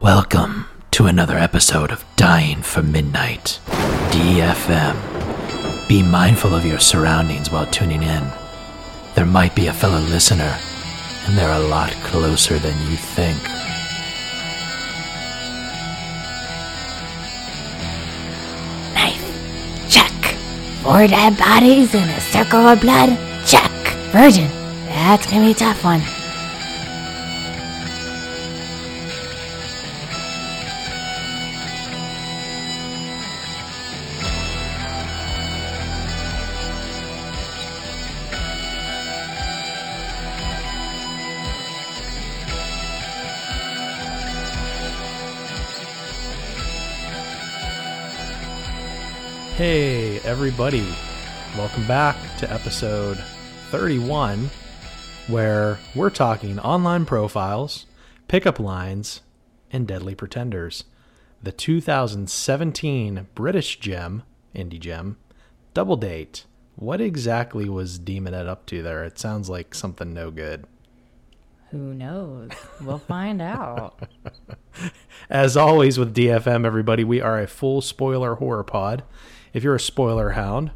Welcome to another episode of Dying for Midnight, DFM. Be mindful of your surroundings while tuning in. There might be a fellow listener, and they're a lot closer than you think. Knife. Check. Four dead bodies in a circle of blood. Check. Virgin. That's gonna be a tough one. Everybody. Welcome back to episode 31, where we're talking online profiles, pickup lines, and deadly pretenders. The 2017 British gem, indie gem, Double Date. What exactly was Demon Ed up to there? It sounds like something no good. Who knows? We'll find out. As always with DFM, everybody, we are a full spoiler horror pod. If you're a spoiler hound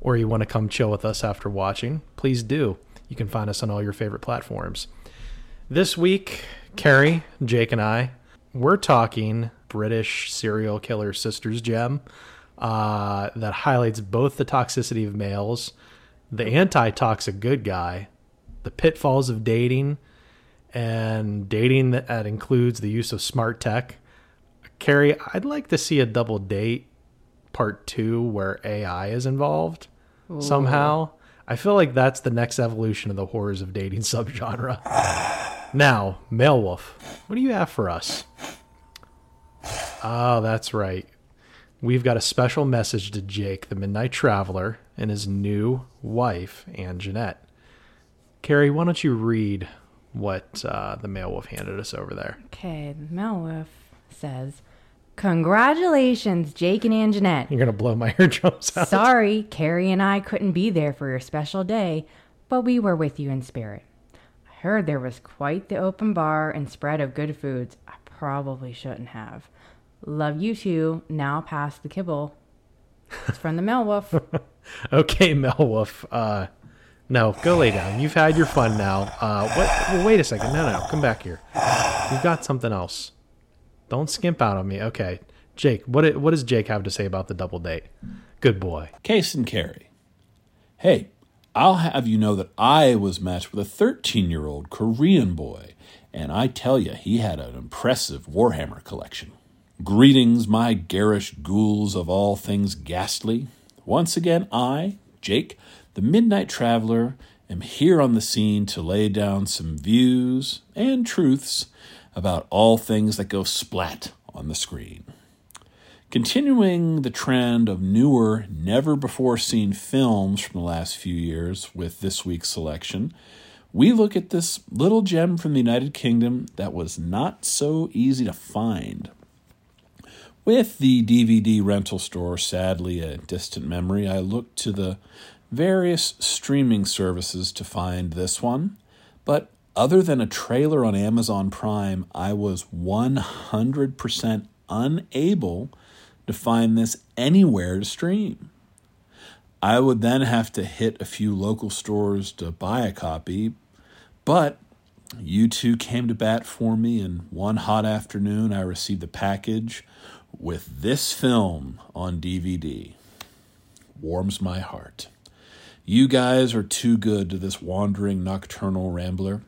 or you want to come chill with us after watching, please do. You can find us on all your favorite platforms. This week, Carrie, Jake, and I, we're talking British serial killer sisters gem uh, that highlights both the toxicity of males, the anti toxic good guy, the pitfalls of dating, and dating that, that includes the use of smart tech. Carrie, I'd like to see a double date part two where AI is involved somehow. I feel like that's the next evolution of the horrors of dating subgenre. now, Mail Wolf, what do you have for us? Oh, that's right. We've got a special message to Jake, the Midnight Traveler, and his new wife, Anne Jeanette. Carrie, why don't you read what uh, the Mail Wolf handed us over there? Okay, Mail Wolf says, Congratulations, Jake and Anjanette. You're going to blow my eardrums out. Sorry, Carrie and I couldn't be there for your special day, but we were with you in spirit. I heard there was quite the open bar and spread of good foods. I probably shouldn't have. Love you too. Now pass the kibble. It's from the Melwolf. Okay, Mel Wolf. Uh, no, go lay down. You've had your fun now. Uh, what? Well, wait a second. No, no, come back here. You've got something else. Don't skimp out on me. Okay, Jake. What? What does Jake have to say about the double date? Good boy. Case and Carrie. Hey, I'll have you know that I was matched with a 13 year old Korean boy, and I tell you, he had an impressive Warhammer collection. Greetings, my garish ghouls of all things ghastly. Once again, I, Jake, the Midnight Traveler, am here on the scene to lay down some views and truths about all things that go splat on the screen. Continuing the trend of newer, never before seen films from the last few years with this week's selection, we look at this little gem from the United Kingdom that was not so easy to find. With the DVD rental store sadly a distant memory, I looked to the various streaming services to find this one, but other than a trailer on Amazon Prime, I was 100% unable to find this anywhere to stream. I would then have to hit a few local stores to buy a copy, but you two came to bat for me, and one hot afternoon I received the package with this film on DVD. Warms my heart. You guys are too good to this wandering nocturnal rambler.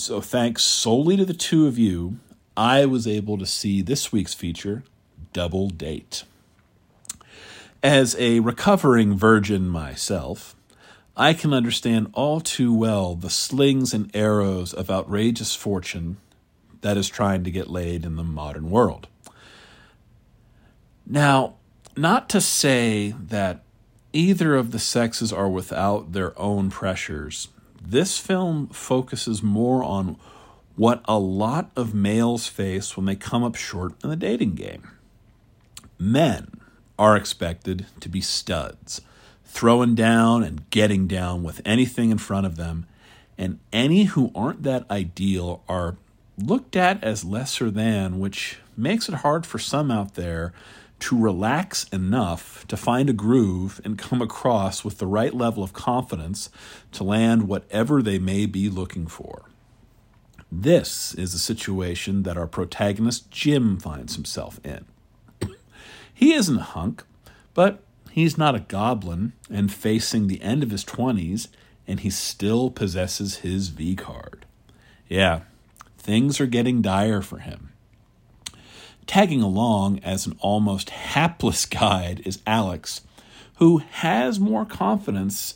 So, thanks solely to the two of you, I was able to see this week's feature, Double Date. As a recovering virgin myself, I can understand all too well the slings and arrows of outrageous fortune that is trying to get laid in the modern world. Now, not to say that either of the sexes are without their own pressures, this film focuses more on what a lot of males face when they come up short in the dating game. Men are expected to be studs, throwing down and getting down with anything in front of them, and any who aren't that ideal are looked at as lesser than, which makes it hard for some out there to relax enough to find a groove and come across with the right level of confidence to land whatever they may be looking for. This is the situation that our protagonist Jim finds himself in. he isn't a hunk, but he's not a goblin and facing the end of his 20s, and he still possesses his V card. Yeah, things are getting dire for him. Tagging along as an almost hapless guide is Alex, who has more confidence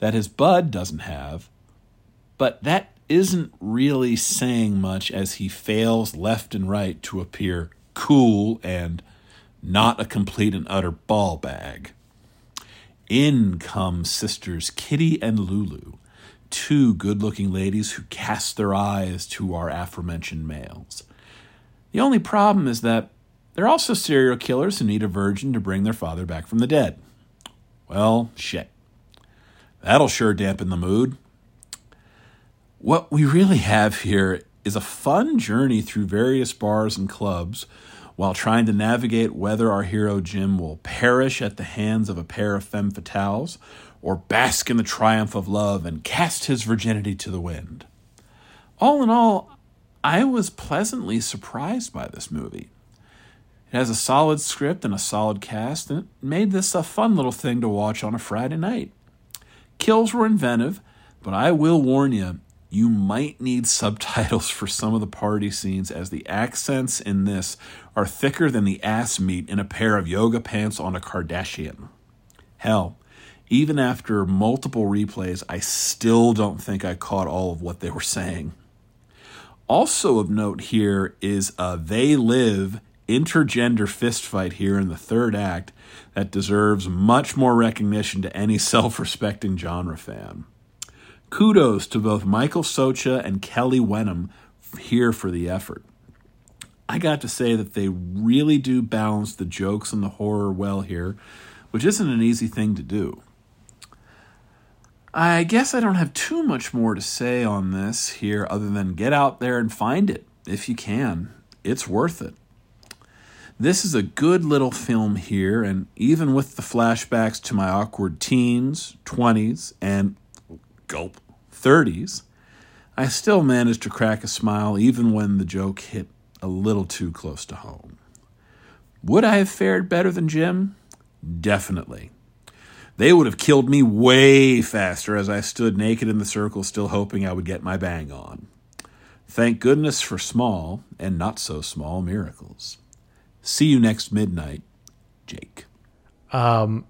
that his bud doesn't have, but that isn't really saying much as he fails left and right to appear cool and not a complete and utter ball bag. In come sisters Kitty and Lulu, two good looking ladies who cast their eyes to our aforementioned males. The only problem is that they're also serial killers who need a virgin to bring their father back from the dead. Well, shit. That'll sure dampen the mood. What we really have here is a fun journey through various bars and clubs while trying to navigate whether our hero Jim will perish at the hands of a pair of femme fatales or bask in the triumph of love and cast his virginity to the wind. All in all, I was pleasantly surprised by this movie. It has a solid script and a solid cast, and it made this a fun little thing to watch on a Friday night. Kills were inventive, but I will warn you, you might need subtitles for some of the party scenes as the accents in this are thicker than the ass meat in a pair of yoga pants on a Kardashian. Hell, even after multiple replays, I still don't think I caught all of what they were saying. Also of note here is a They Live intergender fistfight here in the third act that deserves much more recognition to any self respecting genre fan. Kudos to both Michael Socha and Kelly Wenham here for the effort. I got to say that they really do balance the jokes and the horror well here, which isn't an easy thing to do. I guess I don't have too much more to say on this here other than get out there and find it if you can. It's worth it. This is a good little film here, and even with the flashbacks to my awkward teens, 20s, and gulp 30s, I still managed to crack a smile even when the joke hit a little too close to home. Would I have fared better than Jim? Definitely. They would have killed me way faster as I stood naked in the circle, still hoping I would get my bang on. Thank goodness for small and not so small miracles. See you next midnight, Jake. Um,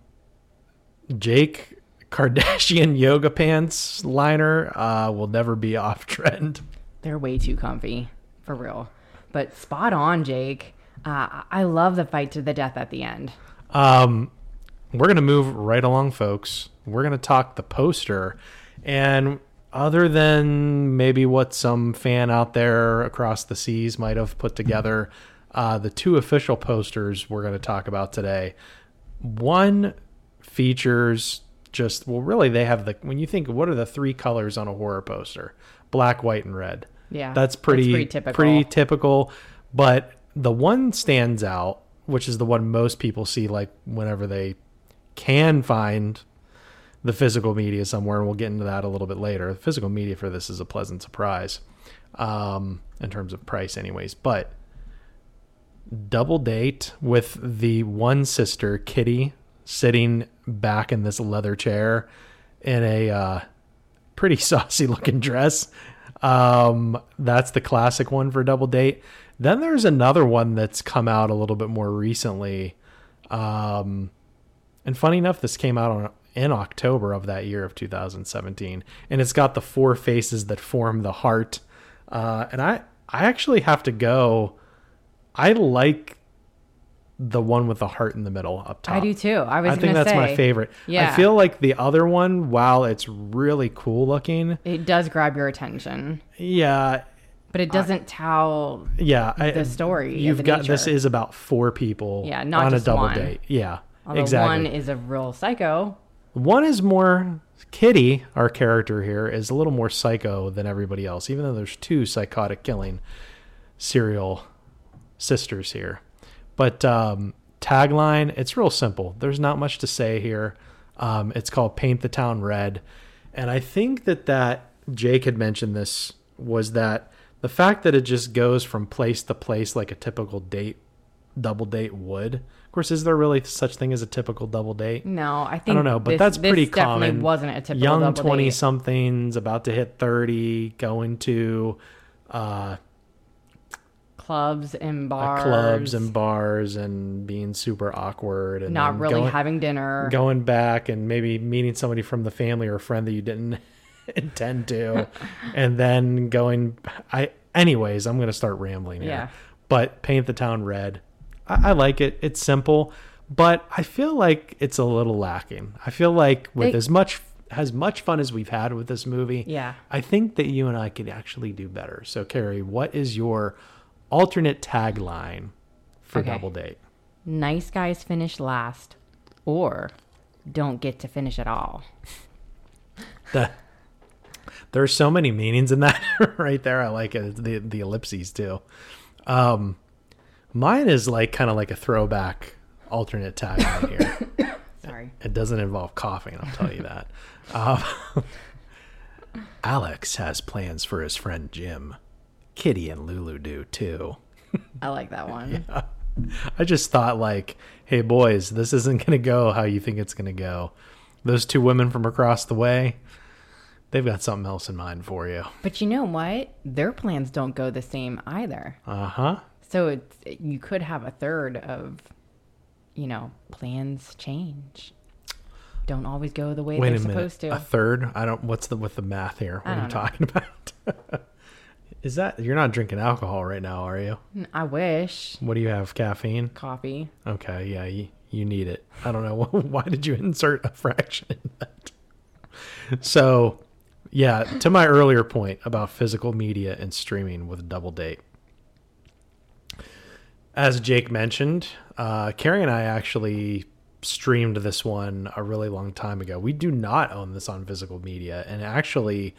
Jake Kardashian yoga pants liner uh, will never be off trend. They're way too comfy, for real. But spot on, Jake. Uh, I love the fight to the death at the end. Um, we're gonna move right along, folks. We're gonna talk the poster, and other than maybe what some fan out there across the seas might have put together, uh, the two official posters we're gonna talk about today. One features just well, really they have the when you think what are the three colors on a horror poster? Black, white, and red. Yeah, that's pretty pretty typical. pretty typical. But the one stands out, which is the one most people see like whenever they can find the physical media somewhere, and we'll get into that a little bit later. The physical media for this is a pleasant surprise, um, in terms of price, anyways. But double date with the one sister, Kitty, sitting back in this leather chair in a uh, pretty saucy looking dress. Um, that's the classic one for double date. Then there's another one that's come out a little bit more recently. Um, and funny enough, this came out on in October of that year of 2017, and it's got the four faces that form the heart. Uh, and I I actually have to go. I like the one with the heart in the middle up top. I do too. I was I think that's my favorite. Yeah. I feel like the other one, while it's really cool looking, It does grab your attention, yeah, but it doesn't tell. yeah, I- The story You've got this is about four people. Yeah, not on just a double one. date. Yeah, Although exactly. one is a real psycho. One is more Kitty, our character here, is a little more psycho than everybody else, even though there's two psychotic killing serial sisters here. But um, tagline, it's real simple. There's not much to say here. Um, it's called Paint the Town Red. And I think that that Jake had mentioned this was that the fact that it just goes from place to place like a typical date double date would. Of course, is there really such thing as a typical double date? No, I think I don't know, but this- that's this pretty definitely common. Wasn't a typical Young double date. twenty somethings about to hit thirty, going to uh, clubs and bars, clubs and bars and being super awkward and not really going, having dinner. going back and maybe meeting somebody from the family or a friend that you didn't intend to, and then going. I anyways, I'm gonna start rambling here. Yeah. But paint the town red. I, I like it. It's simple, but I feel like it's a little lacking. I feel like with as much as much fun as we've had with this movie, Yeah. I think that you and I could actually do better. So, Carrie, what is your alternate tagline for Okay. Double Date? nice guys finish last, or don't get to finish at all. The, there's so many meanings in that right there. I like it. The the ellipses too. Um, mine is like kind of like a throwback alternate tagline here. Sorry. It doesn't involve coughing. I'll tell you that. Um, Alex has plans for his friend Jim. Kitty and Lulu do too. I like that one. I just thought like, hey boys, this isn't gonna go how you think it's gonna go. Those two women from across the way, they've got something else in mind for you. But you know what? Their plans don't go the same either. Uh huh. So it's you could have a third of, you know, plans change. Don't always go the way Wait they're a minute. supposed to. A third? I don't. What's the with the math here? What are you talking about? Is that you're not drinking alcohol right now, are you? I wish What do you have? Caffeine? coffee. Okay, yeah, you, you need it. I don't know why did you insert a fraction in that. So, yeah, to my earlier point about physical media and streaming with Double Date. As Jake mentioned, uh, Carrie and I actually streamed this one a really long time ago. We do not own this on physical media, and actually,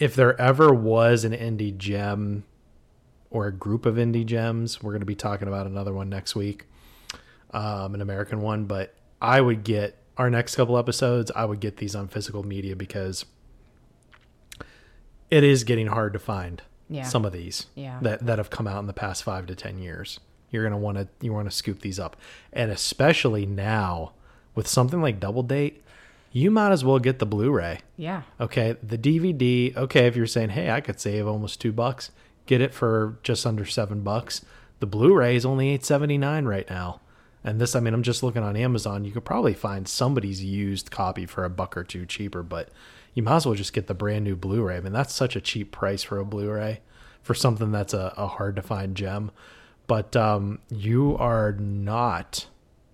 if there ever was an indie gem or a group of indie gems, we're going to be talking about another one next week um, an American one, but I would get our next couple episodes. I would get these on physical media because it is getting hard to find Yeah. some of these Yeah. that that have come out in the past five to ten years. You're gonna want to you want to scoop these up, and especially now with something like Double Date, you might as well get the Blu-ray. Yeah. Okay, the DVD. Okay, if you're saying, "Hey, I could save almost two bucks," get it for just under seven bucks. The Blu-ray is only eight seventy nine right now, and this. I mean, I'm just looking on Amazon. You could probably find somebody's used copy for a buck or two cheaper, but you might as well just get the brand new Blu-ray. I mean, that's such a cheap price for a Blu-ray for something that's a, a hard to find gem. But um, you are not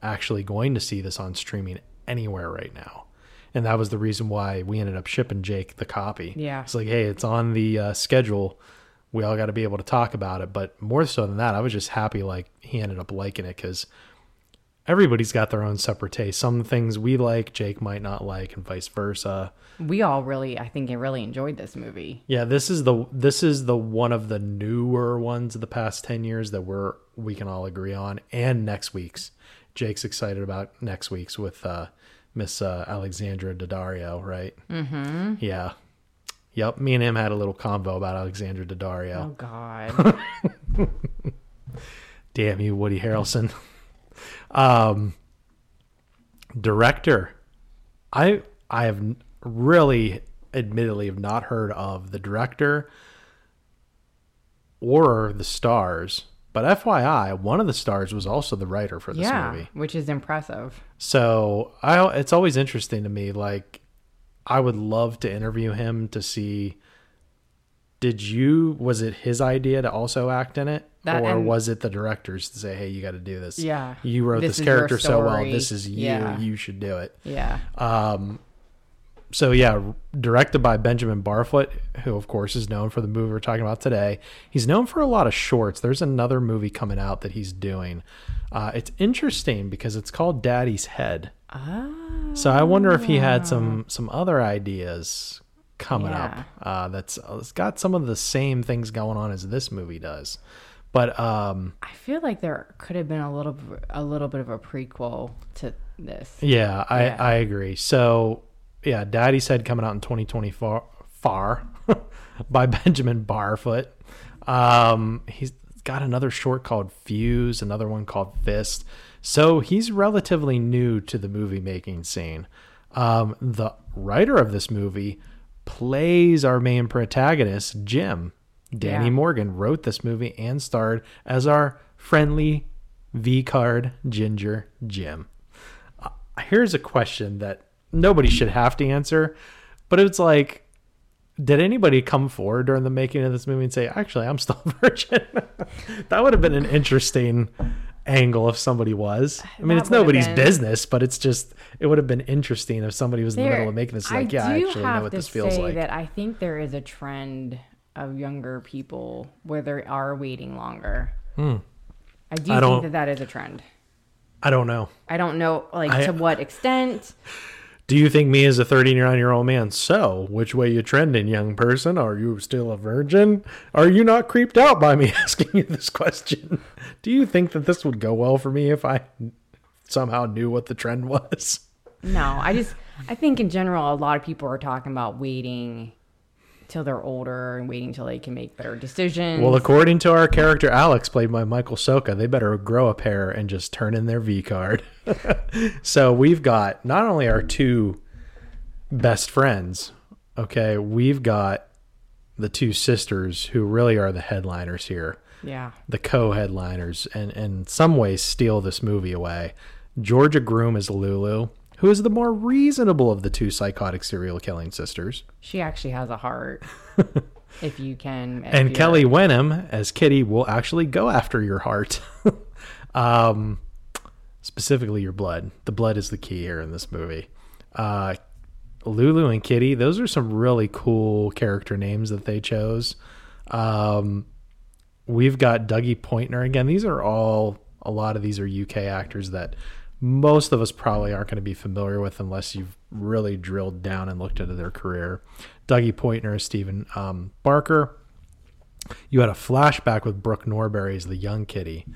actually going to see this on streaming anywhere right now. And that was the reason why we ended up shipping Jake the copy. Yeah. It's like, hey, it's on the uh, schedule. We all got to be able to talk about it. But more so than that, I was just happy like he ended up liking it because everybody's got their own separate taste. Some things we like, Jake might not like, and vice versa. We all really, I think, really enjoyed this movie. Yeah, this is the this is the one of the newer ones of the past ten years that we're we can all agree on. And next week's, Jake's excited about next week's with uh, Miss uh, Alexandra Daddario, right? Mm-hmm. Yeah. Yep. Me and him had a little convo about Alexandra Daddario. Oh God. Damn you, Woody Harrelson. um, director, I I have really, admittedly, have not heard of the director or the stars. But FYI, one of the stars was also the writer for this yeah, movie. which is impressive. So I, it's always interesting to me. Like, I would love to interview him to see. Did you? Was it his idea to also act in it, That- or and- was it the directors to say, "Hey, you got to do this"? Yeah. you wrote This this, character so well. This is you. Yeah. You should do it. Yeah. Um, so yeah, directed by Benjamin Barfoot, who of course is known for the movie we're talking about today. He's known for a lot of shorts. There's another movie coming out that he's doing. Uh, it's interesting because it's called Daddy's Head. So I wonder if he had some some other ideas coming Yeah. up. Uh, that's it's got some of the same things going on as this movie does. But um, I feel like there could have been a little a little bit of a prequel to this. Yeah, I, Yeah. I agree. So, yeah, Daddy's Head coming out in 2024 far by Benjamin Barfoot. Um, he's got another short called Fuse, another one called Fist. So he's relatively new to the movie making scene. Um, the writer of this movie plays our main protagonist, Jim. Danny Yeah. Morgan wrote this movie and starred as our friendly V card ginger Jim here's a question that nobody should have to answer, but it's like, did anybody come forward during the making of this movie and say, actually, I'm still a virgin? that would have been an interesting angle if somebody was. I mean, That it's nobody's business, but it's just, it would have been interesting if somebody was in the middle of making this, like, yeah, I do actually know have what to this feels say like. That I think there is a trend of younger people where they are waiting longer. I do Hmm. I think that that is a trend. I don't know. I don't know, like I- to what extent. Do you think me as a 39 year old man? So, which way you trending, young person? Are you still a virgin? Are you not creeped out by me asking you this question? Do you think that this would go well for me if I somehow knew what the trend was? No, I just I think in general a lot of people are talking about waiting till they're older and waiting till they can make better decisions. Well, according to our character Alex, played by Michael Socha, they better grow a pair and just turn in their V card. so we've got not only our two best friends, okay, we've got the two sisters who really are the headliners here. yeah. the co-headliners and in some ways steal this movie away. Georgia Groome is Lulu, who is the more reasonable of the two psychotic serial killing sisters, She actually has a heart. if you can if and Kelly Wenham as Kitty will actually go after your heart. um, specifically your blood. The blood is the key here in this movie. Uh, Lulu and Kitty, those are some really cool character names that they chose. Um, we've got Dougie Poynter again. These are all a lot of these are UK actors that most of us probably aren't going to be familiar with unless you've really drilled down and looked into their career. Dougie Poynter is Stephen um, Barker. You had a flashback with Brooke Norberry as the young Kitty.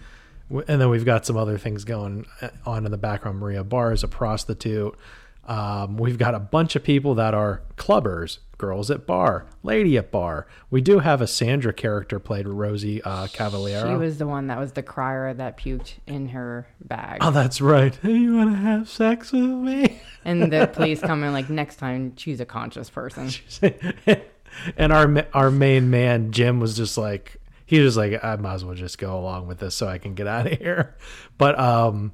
And then we've got some other things going uh, on in the background. Maria Barr is a prostitute. Um, we've got a bunch of people that are clubbers, girls at bar, lady at bar. We do have a Sandra character played Rosie uh, Cavaliero. She was the one that was the crier that puked in her bag. oh, that's right. Hey, you want to have sex with me? and the police come in like next time choose a conscious person. and our our main man Jim was just like he was like I might as well just go along with this so I can get out of here. But um,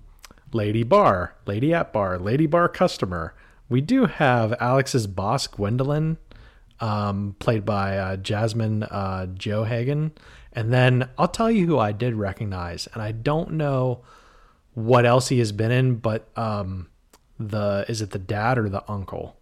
Lady Bar, Lady at Bar, Lady Bar customer. We do have Alex's boss Gwendolyn, um, played by uh, Jasmine uh, Joe Hagen, and then I'll tell you who I did recognize, and I don't know what else he has been in, but um, the is it the dad or the uncle?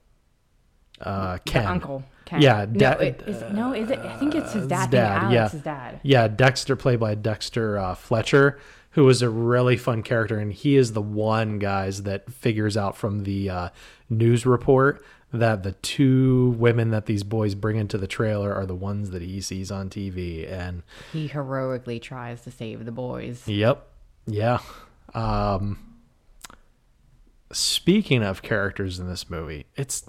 Uh, Ken. The uncle. Ken. Yeah, no, it, is, no, is it? I think it's his dad. I think dad, yeah. Alex's dad. Yeah, Dexter, played by Dexter uh, Fletcher, who is a really fun character, and he is the one guys that figures out from the uh, news report that the two women that these boys bring into the trailer are the ones that he sees on TV, and He heroically tries to save the boys. Yep. Yeah. Um speaking of characters in this movie, it's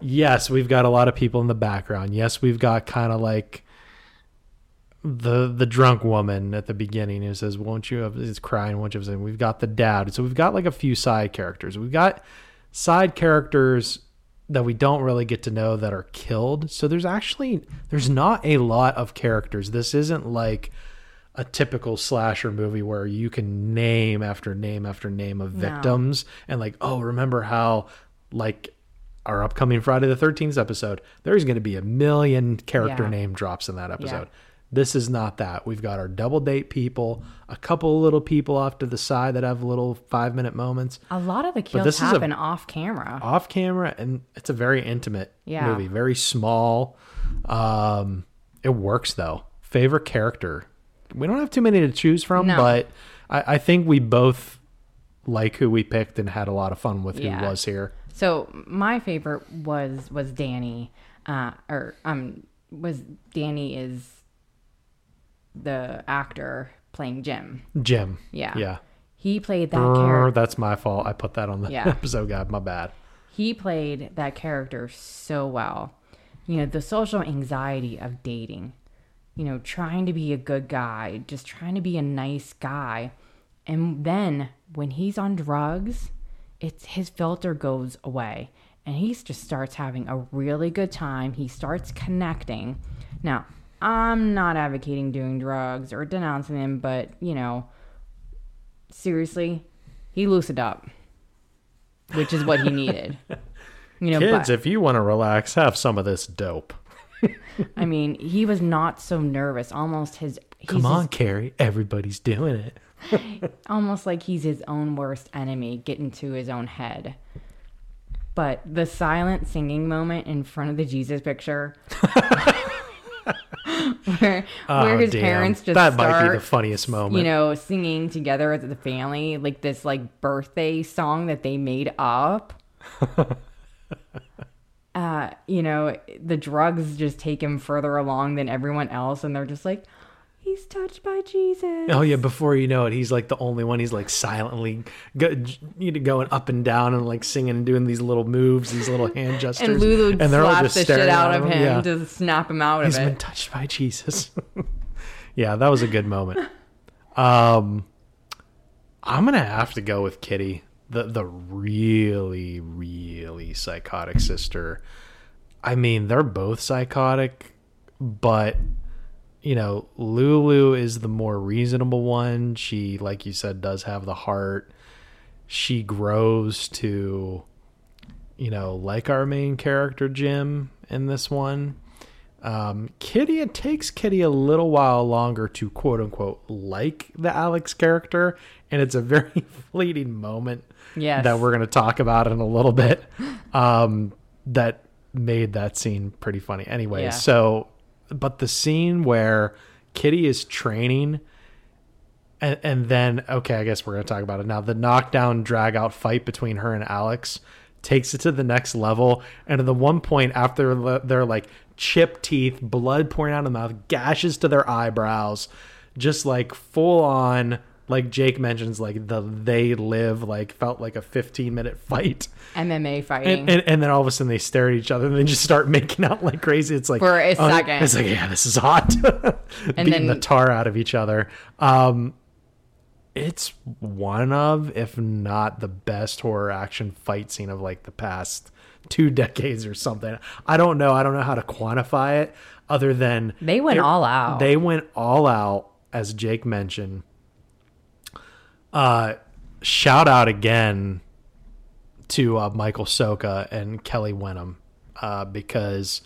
yes, we've got a lot of people in the background. Yes, we've got kind of like the the drunk woman at the beginning who says, "Won't you have?" Is crying. Won't you have? We've got the dad. So we've got like a few side characters. We've got side characters that we don't really get to know that are killed. So there's actually there's not a lot of characters. This isn't like a typical slasher movie where you can name after name after name of No. victims and like, oh, remember how like our upcoming Friday the 13th episode, there's going to be a million character Yeah. name drops in that episode. This is not that. We've got our double date people, a couple of little people off to the side that have little five minute moments A lot of the this kills is a- happen off camera. off camera, and it's a very intimate Yeah. movie, very small. Um, it works though. Favorite character? We don't have too many to choose from, No. but I, I think we both like who we picked and had a lot of fun with Yeah. who was here. So my favorite was was Danny, uh, or um, was Danny is the actor playing Jim. Jim. Yeah. Yeah. He played that character. that's my fault. I put that on the Yeah. episode guide. My bad. He played that character so well. You know, the social anxiety of dating. You know, trying to be a good guy, just trying to be a nice guy. And then when he's on drugs, it's his filter goes away and he just starts having a really good time. He starts connecting. Now, I'm not advocating doing drugs or denouncing them, but you know, seriously, he loosened up, which is what he needed. You know, Kids, but, if you want to relax, have some of this dope. I mean, he was not so nervous. Almost his he's Come his- on, Carrie. Everybody's doing it. almost like he's his own worst enemy, getting to his own head. But the silent singing moment in front of the Jesus picture, where, Oh, where his damn. parents just that start, might be the funniest moment. you know, singing together as the family, like this like birthday song that they made up. uh, you know, the drugs just take him further along than everyone else, and they're just like, he's touched by Jesus. Oh yeah, before you know it, he's like the only one. He's like silently go, you know, going up and down and like singing and doing these little moves, these little hand gestures. and Lulu and they're slaps the shit out of him Yeah. to snap him out He's of it. He's been touched by Jesus. yeah, that was a good moment. Um, I'm gonna have to go with Kitty, the the really really psychotic sister. I mean, they're both psychotic, but you know, Lulu is the more reasonable one. She, like you said, does have the heart. She grows to, you know, like our main character Jim in this one. Um, Kitty, it takes Kitty a little while longer to quote unquote like the Alex character, and it's a very fleeting moment Yes. that we're going to talk about in a little bit. Um, that made that scene pretty funny. Anyway, Yeah. so but the scene where Kitty is training and, and then okay, I guess we're gonna talk about it now. The knockdown drag out fight between her and Alex takes it to the next level. And at the one point after the- they're like chipped teeth, blood pouring out of the mouth, gashes to their eyebrows, just like full on like Jake mentions, like the they live like felt like a 15 minute fight. MMA fighting. And, and, and then all of a sudden they stare at each other and they just start making out like crazy. It's like For a oh, second. It's like, yeah, this is hot. Beating then- the tar out of each other. Um, it's one of, if not the best horror action fight scene of like the past two decades or something. I don't know. I don't know how to quantify it other than They went all out. They went all out, as Jake mentioned. Uh, shout out again to uh, Michael Socha and Kelly Wenham uh, because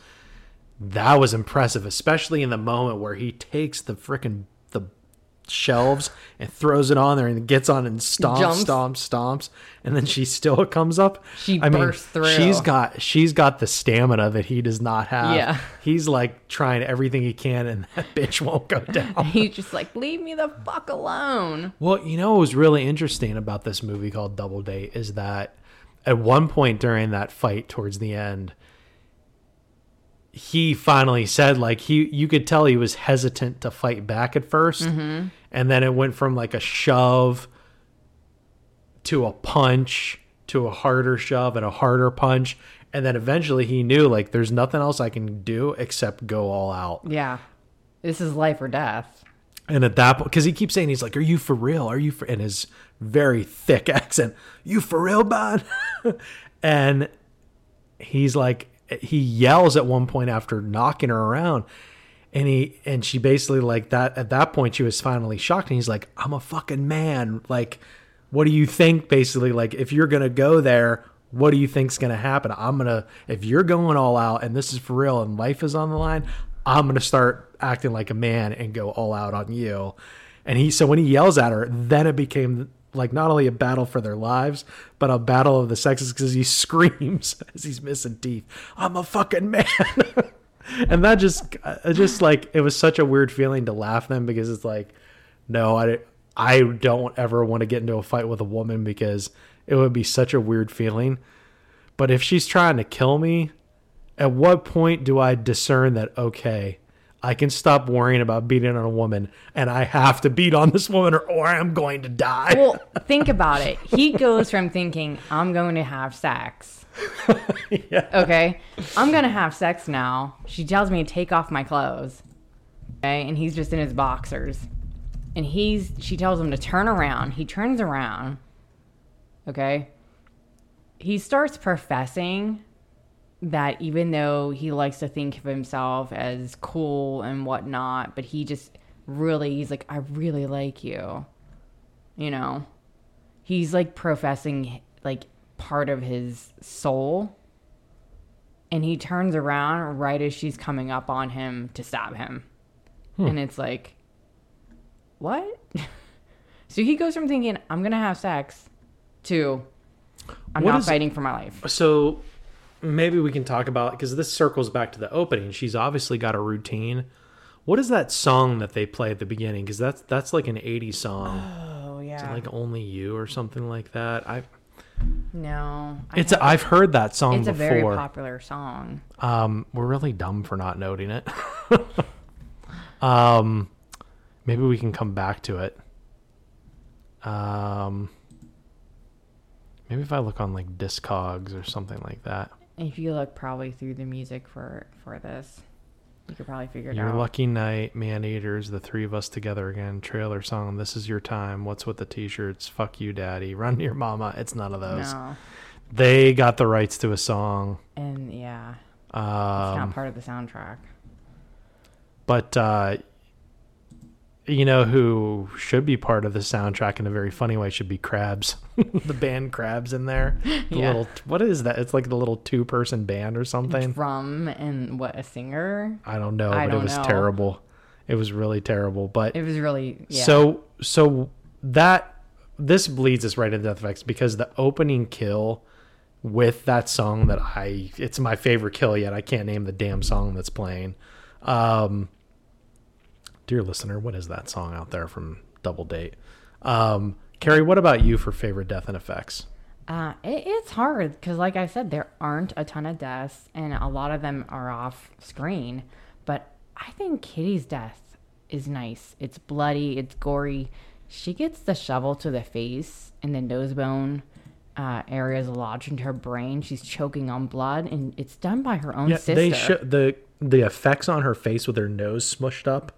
that was impressive, especially in the moment where he takes the freaking shelves and throws it on there and gets on and stomps, Jumps. stomps, stomps, and then she still comes up. She I mean, bursts through. She's got she's got the stamina that he does not have. Yeah. he's like trying everything he can, and that bitch won't go down. He's just like, leave me the fuck alone. Well, you know what was really interesting about this movie called Double Date is that at one point during that fight towards the end, he finally said like he you could tell he was hesitant to fight back at 1st mm-hmm. and then it went from like a shove to a punch to a harder shove and a harder punch and then eventually he knew like there's nothing else I can do except go all out. Yeah. This is life or death. And at that point, because he keeps saying, he's like, Are you for real? Are you for, in his very thick accent, You for real, bud? and he's like, he yells at one point after knocking her around. And he, and she basically like that, at that point, she was finally shocked. And he's like, I'm a fucking man. Like, what do you think? Basically, like, if you're to go there, what do you think's to happen? I'm to, if you're going all out and this is for real and life is on the line, I'm gonna start acting like a man and go all out on you. And he so when he yells at her, then it became like not only a battle for their lives, but a battle of the sexes because he screams as he's missing teeth. I'm a fucking man. and that just just like it was such a weird feeling to laugh then because it's like no i i don't ever want to get into a fight with a woman because it would be such a weird feeling but if she's trying to kill me at what point do i discern that okay i can stop worrying about beating on a woman and i have to beat on this woman or, or i'm going to die Well, think about it. He goes from thinking, I'm going to have sex. Okay. I'm going to have sex now. She tells me to take off my clothes. Okay. And he's just in his boxers. And he's, she tells him to turn around. He turns around. Okay. He starts professing that even though he likes to think of himself as cool and whatnot, but he just really, he's like, I really like you. You know? he's like professing like part of his soul and he turns around right as she's coming up on him to stab him hmm. and it's like what so he goes from thinking i'm gonna have sex to i'm What not is- fighting for my life so maybe we can talk about because this circles back to the opening. She's obviously got a routine. What is that song that they play at the beginning? Because that's that's like an 80s song. Oh yeah. like only you or something like that? I no I it's i've heard that song it's a very before. popular song. Um we're really dumb for not noting it. Um maybe we can come back to it. Um maybe if i look on like discogs or something like that if you look probably through the music for for this you could probably figure it Your out Your Lucky Night, Man Eaters, The Three of Us Together Again, trailer song, This Is Your Time, What's with the T shirts, Fuck You Daddy, Run to Your Mama. It's none of those. no They got the rights to a song. and yeah it's Um, not part of the soundtrack but, uh, you know who should be part of the soundtrack in a very funny way should be Crabs. the band Crabs in there. The Yeah. little, what is that? It's like the little two person band or something. drum and what a singer I don't know, I but it don't was know. terrible. It was really terrible. But it was really yeah. So so that this bleeds us right into Death Effects because the opening kill with that song that I it's my favorite kill yet. I can't name the damn song that's playing. Um dear listener, what is that song out there from Double Date? Um Carrie, what about you for favorite death and effects? uh, it, it's hard because like i said there aren't a ton of deaths and a lot of them are off screen but i think kitty's death is nice it's bloody it's gory she gets the shovel to the face and the nose bone uh, areas lodged into her brain she's choking on blood and it's done by her own Yeah, sister they show the the effects on her face with her nose smushed up.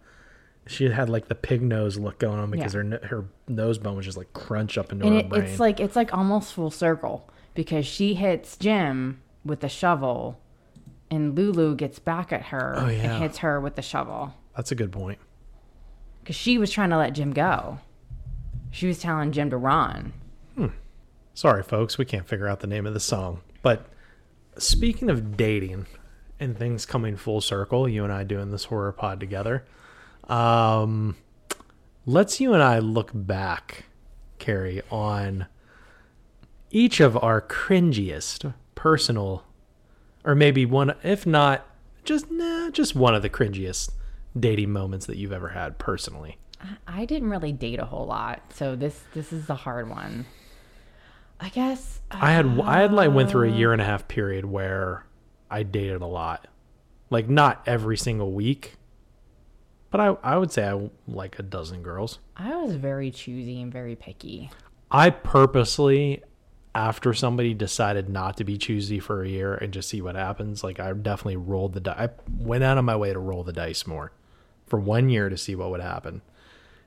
She had like the pig nose look going on because Yeah. her her nose bone was just like crunch up into and her it, brain. it's like it's like almost full circle because she hits Jim with the shovel, and Lulu gets back at her Oh, yeah. and hits her with the shovel That's a good point. because she was trying to let Jim go. She was telling Jim to run. Hmm. Sorry, folks, we can't figure out the name of the song. But speaking of dating and things coming full circle, you and I doing this horror pod together, um, let's you and I look back, Carrie, on each of our cringiest personal, or maybe one, if not just nah, just one of the cringiest dating moments that you've ever had personally. I didn't really date a whole lot, so this this is the hard one. I guess I had I had like went through a year and a half period where I dated a lot, like not every single week, but I I would say I like a dozen girls. I was very choosy and very picky. I purposely, after somebody decided not to be choosy for a year and just see what happens, like I definitely rolled the dice. I went out of my way to roll the dice more for one year to see what would happen.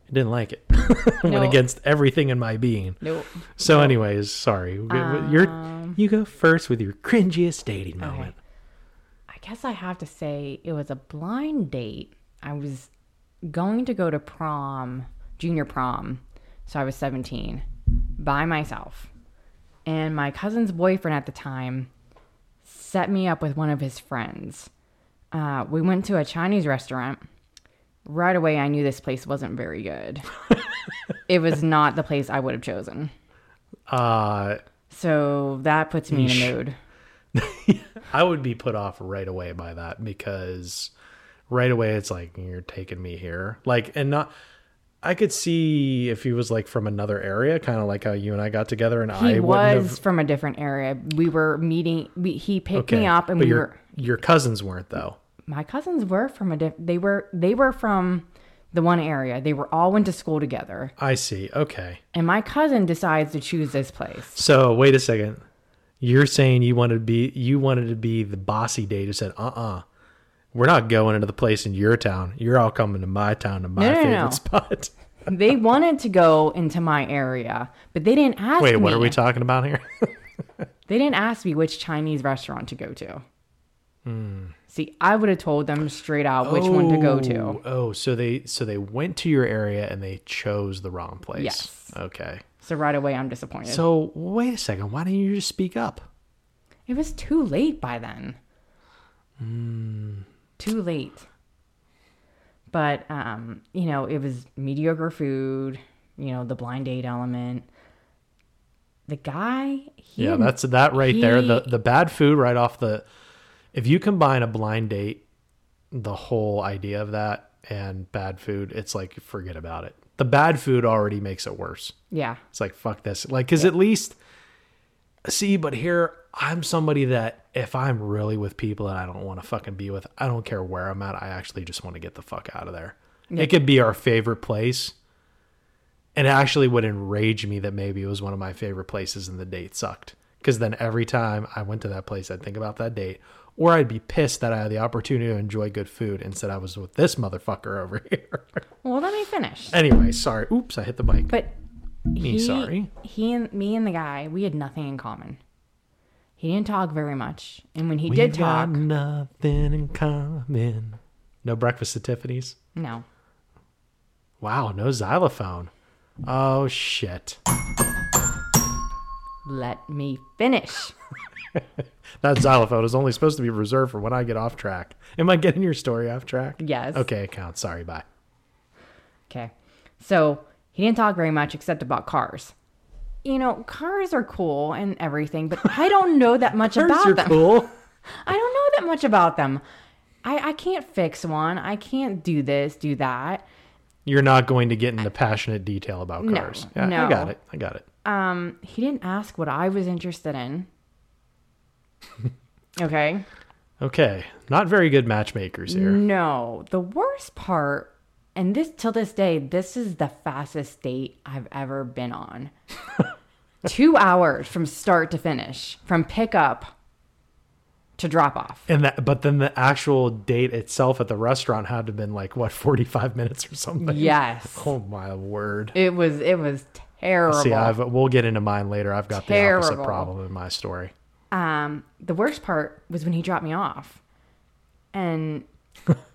I didn't like it. Went No. against everything in my being. Nope. So, anyways, sorry. You're Um, you go first with your cringiest dating moment. I guess I have to say it was a blind date. I was going to go to prom, junior prom. So I was 17 by myself. And my cousin's boyfriend at the time set me up with one of his friends. Uh, we went to a Chinese restaurant. Right away, I knew this place wasn't very good. it was not the place I would have chosen. Uh, So that puts me in a mood. I would be put off right away by that because right away it's like you're taking me here. Like and not I could see if he was like from another area, kind of like how you and I got together and He I was have from a different area. We were meeting. We, he picked okay. me up, and but we your were. your cousins weren't though. My cousins were from a diff. They were they were from the one area. They were all went to school together. I see. Okay. And my cousin decides to choose this place. So wait a second. You're saying you wanted to be you wanted to be the bossy date who said, uh uh we're not going into the place in your town. You're all coming to my town to my No, no, favorite no. spot. they wanted to go into my area, but they didn't ask me. Wait, me. what are we talking about here? They didn't ask me which Chinese restaurant to go to. Hmm. See, I would have told them straight out which one to go to. Oh, Oh, so they so they went to your area and they chose the wrong place. Yes. Okay. So right away, I'm disappointed. So wait a second. Why didn't you just speak up? it was too late by then. Hmm. Too late. But um, you know, it was mediocre food. You know, the blind date element. The guy, he Yeah, that's that right there. The the bad food right off the. If you combine a blind date, the whole idea of that and bad food, it's like forget about it. The bad food already makes it worse. yeah. It's like fuck this. Like cuz at least see, but here I'm somebody that if I'm really with people that I don't want to fucking be with, I don't care where I'm at. I actually just want to get the fuck out of there. It could be our favorite place. And it actually would enrage me that maybe it was one of my favorite places and the date sucked. Because then every time I went to that place, I'd think about that date. Or I'd be pissed that I had the opportunity to enjoy good food instead I was with this motherfucker over here. Well, let me finish. anyway, sorry. Oops, I hit the mic. But he, sorry. He and me and the guy, we had nothing in common. He didn't talk very much, and when he We did talk, nothing in common. No breakfast at Tiffany's. no. Wow, no xylophone. Oh shit. Let me finish. That xylophone is only supposed to be reserved for when I get off track. Am I getting your story off track? Yes. Okay, it counts. Sorry, bye. Okay. So he didn't talk very much except about cars. You know, cars are cool and everything, but I don't know that much about them. Cars about are them. cool. I don't know that much about them. I, I can't fix one. I can't do this, do that. You're not going to get into passionate detail about cars. No. Yeah, I got it. I got it. Um, he didn't ask what I was interested in. okay. Okay. Not very good matchmakers here. No, the worst part, and this till this day, this is the fastest date I've ever been on. Two hours from start to finish, from pickup to drop off. And that but then the actual date itself at the restaurant had to have been like what, forty five minutes or something? Yes, Oh my word. it was. It was terrible. See, I've we'll get into mine later. I've got the opposite problem in my story. um, the worst part was when he dropped me off, and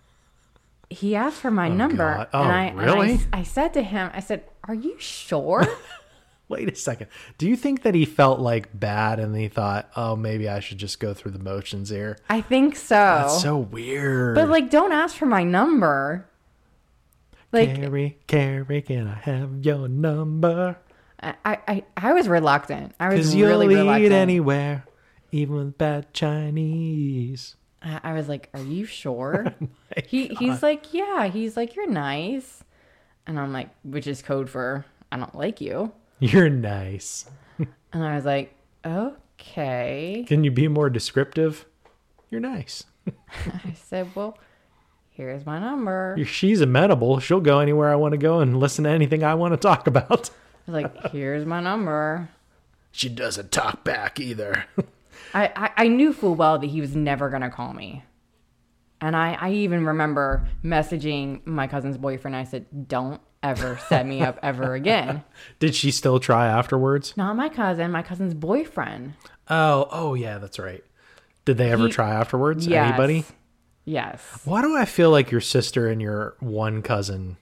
he asked for my oh, number, God. Oh, and I, and I really? I said to him, I said, "Are you sure?" Wait a second. Do you think that he felt like bad and he thought, oh, maybe I should just go through the motions here? I think so. That's so weird. But like, don't ask for my number. Like, Carrie, Carrie, can I have your number? I, I, I was reluctant. I was Because you'll really eat reluctant. anywhere, even with bad Chinese. I, I was like, "Are you sure?" Oh he he's like, "Yeah." He's like, "You're nice," and I'm like, which is code for I don't like you. You're nice. And I was like, "Okay." Can you be more descriptive? You're nice. I said, "Well, here's my number." She's amenable. She'll go anywhere I want to go and listen to anything I want to talk about. I was like, "Here's my number." She doesn't talk back either. I, I, I knew full well that he was never going to call me. And I, I even remember messaging my cousin's boyfriend. I said, don't ever set me up ever again. Did she still try afterwards? Not my cousin, my cousin's boyfriend. Oh, oh yeah, that's right. Did they ever He- try afterwards? Yes. Anybody? Yes. Why do I feel like your sister and your one cousin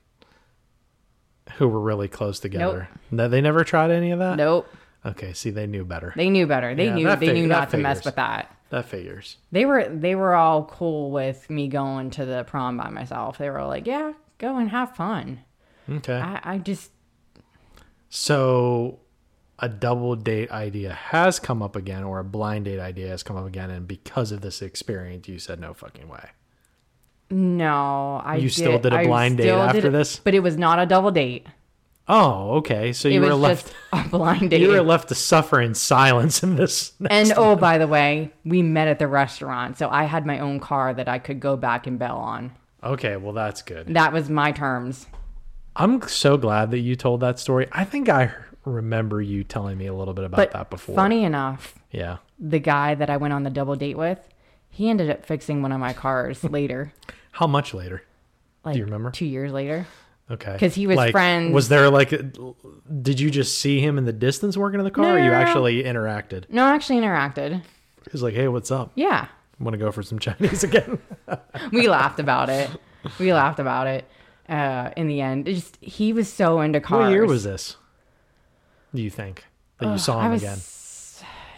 who were really close together? No, they never tried any of that? Nope. Okay, see they knew better. They knew better. They Yeah, knew they knew not to mess with that. that figures. They were they were all cool with me going to the prom by myself. They were like, "Yeah, go and have fun." Okay. I, I just So a double date idea has come up again, or a blind date idea has come up again, and because of this experience, you said no fucking way. no. I You still did a blind date after it, this? but it was not a double date. Oh, okay. So you were left. a blind date. You were left to suffer in silence in this. and oh, by the way, we met at the restaurant, so I had my own car that I could go back and bail on. Okay, well that's good. That was my terms. I'm so glad that you told that story. I think I remember you telling me a little bit about But that before. funny enough, Yeah. the guy that I went on the double date with, he ended up fixing one of my cars later. How much later? Like you remember? Two years later. Okay. 'Cause he was Like, friends- Was there like, did you just see him in the distance working in the car, No, or you no, no. actually interacted? No, I actually interacted. He was like, "Hey, what's up? Yeah. Want to go for some Chinese again?" We laughed about it. We laughed about it. Uh, in the end, It just he was so into cars. what year was this? Do you think that you saw I him was again?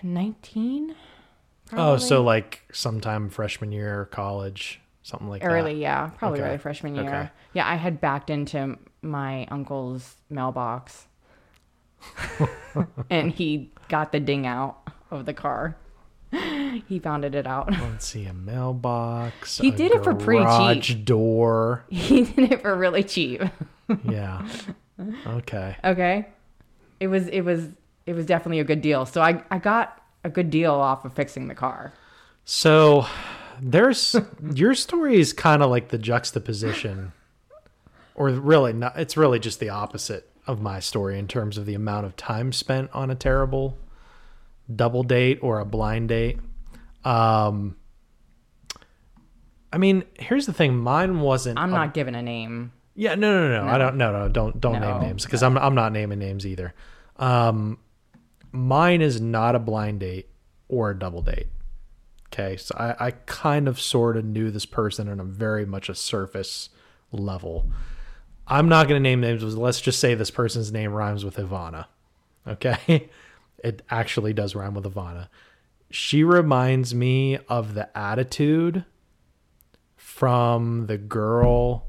nineteen. Oh, so like sometime freshman year, college, something like Early, that. Early, yeah, probably Okay. early freshman year. Okay. Yeah, I had backed into my uncle's mailbox, and he got the ding out of the car. He pounded it out. Let's see, a mailbox. He a did it for pretty garage door. He did it for really cheap. Yeah. Okay. Okay, it was it was it was definitely a good deal. So I I got a good deal off of fixing the car. So there's your story is kind of like the juxtaposition, or really not. It's really just the opposite of my story in terms of the amount of time spent on a terrible double date or a blind date. Um, I mean, here's the thing. Mine wasn't. I'm a- not giving a name. Yeah, no, no, no, no. I don't. No, no, don't, don't No. name names because I'm, I'm not naming names either. Um, mine is not a blind date or a double date. Okay, so I, I kind of sort of knew this person on a very much a surface level. I'm not going to name names. Let's just say this person's name rhymes with Ivana. Okay, it actually does rhyme with Ivana. She reminds me of the attitude from the girl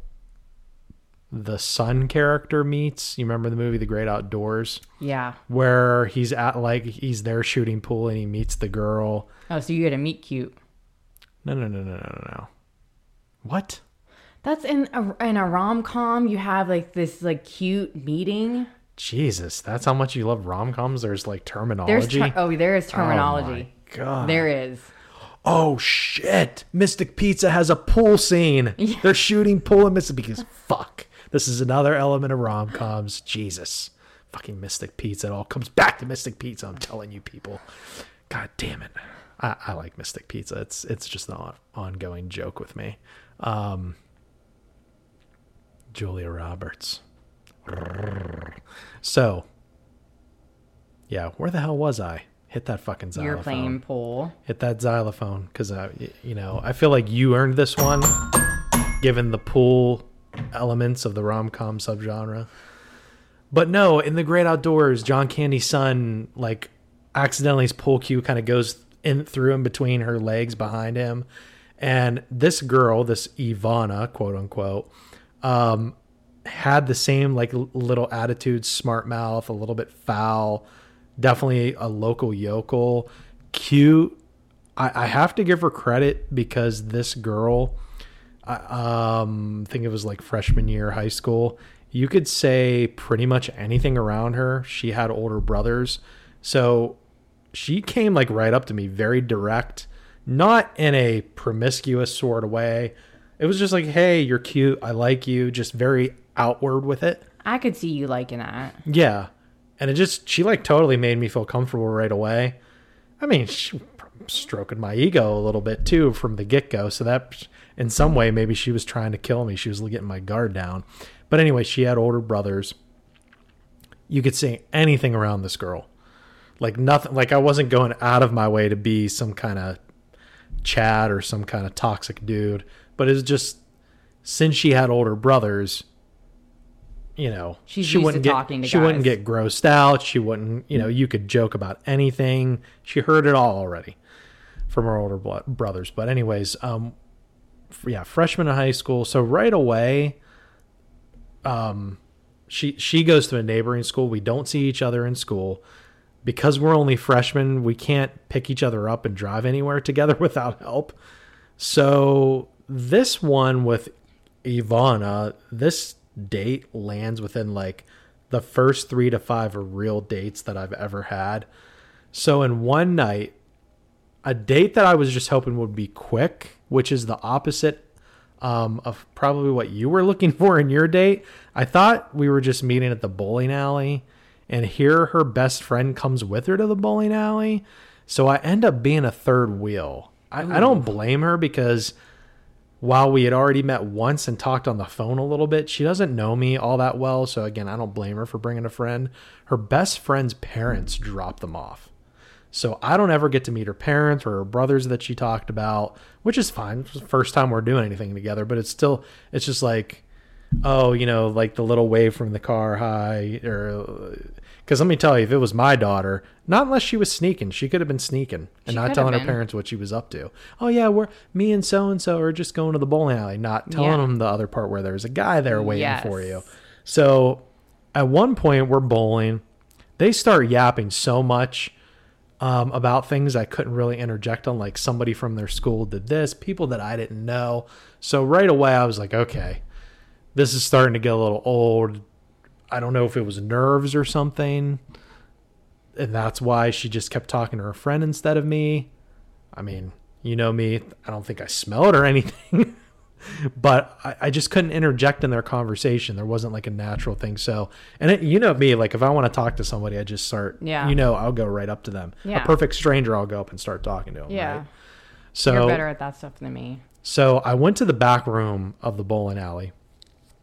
the son character meets. You remember the movie The Great Outdoors, Yeah. where he's at like he's there shooting pool and he meets the girl. Oh, so you had a meet cute. No, no, no, no, no, no, no. What? That's in a in a rom com. You have like this like cute meeting. Jesus, that's how much you love rom coms. There's like There's terminology. ter- oh, there is oh terminology. Oh god. there is. Oh shit! Mystic Pizza has a pool scene. They're shooting pool in Mystic because fuck. This is another element of rom coms. Jesus, fucking Mystic Pizza. It all comes back to Mystic Pizza. I'm telling you, people. God damn it. I, I like Mystic Pizza. It's it's just an on- ongoing joke with me. Um, Julia Roberts. So, yeah, where the hell was I? Hit that fucking xylophone You're playing pool. hit that xylophone because I, you know, I feel like you earned this one, given the pool elements of the rom com subgenre. But no, in the Great Outdoors, John Candy's son like accidentally his pool cue kind of goes in through in between her legs behind him, and this girl, this Ivana, quote unquote, um, had the same like little attitude, smart mouth, a little bit foul, definitely a local yokel, cute. I, I have to give her credit because this girl, I um, think it was like freshman year high school. You could say pretty much anything around her. She had older brothers, so she came like right up to me, very direct, not in a promiscuous sort of way. It was just like, "Hey, you're cute. I like you." Just very outward with it. I could see you liking that. Yeah. And it just, she like totally made me feel comfortable right away. I mean, she stroking my ego a little bit too from the get go. So that, in some way, maybe she was trying to kill me. She was getting my guard down. But anyway, she had older brothers. You could say anything around this girl. Like nothing, like I wasn't going out of my way to be some kind of Chad or some kind of toxic dude. But it's just, since she had older brothers, you know, She's she wouldn't get she wouldn't get grossed out. She wouldn't, you know, you could joke about anything. She heard it all already. from her older brothers. But anyways, um, yeah, freshman in high school. So right away, um, she she goes to a neighboring school. We don't see each other in school because we're only freshmen. We can't pick each other up and drive anywhere together without help. So this one with Ivana, this date lands within like the first three to five real dates that I've ever had. So in one night, a date that I was just hoping would be quick, which is the opposite um, of probably what you were looking for in your date. I thought we were just meeting at the bowling alley, and here her best friend comes with her to the bowling alley. So I end up being a third wheel. I, I don't blame her because while we had already met once and talked on the phone a little bit, she doesn't know me all that well. So again, I don't blame her for bringing a friend. Her best friend's parents drop them off. So I don't ever get to meet her parents or her brothers that she talked about, which is fine. It's the first time we're doing anything together, but it's still, it's just like, oh, you know, like the little wave from the car, hi, or because let me tell you, if it was my daughter, not unless she was sneaking, she could have been sneaking and She not telling her parents what she was up to. Oh yeah, we're me and so and so are just going to the bowling alley, not telling Yeah. them the other part where there's a guy there waiting for you. So at one point we're bowling. They start yapping so much um, about things I couldn't really interject on, like somebody from their school did this, people that I didn't know. So right away I was like, okay, this is starting to get a little old. I don't know if it was nerves or something. And that's why she just kept talking to her friend instead of me. I mean, you know me, I don't think I smell it or anything. But I, I just couldn't interject in their conversation. There wasn't like a natural thing. So, and it, you know me, like if I want to talk to somebody, I just start, Yeah. you know, I'll go right up to them. Yeah. A perfect stranger, I'll go up and start talking to them. Yeah. Right? So, You're better at that stuff than me. so I went to the back room of the bowling alley,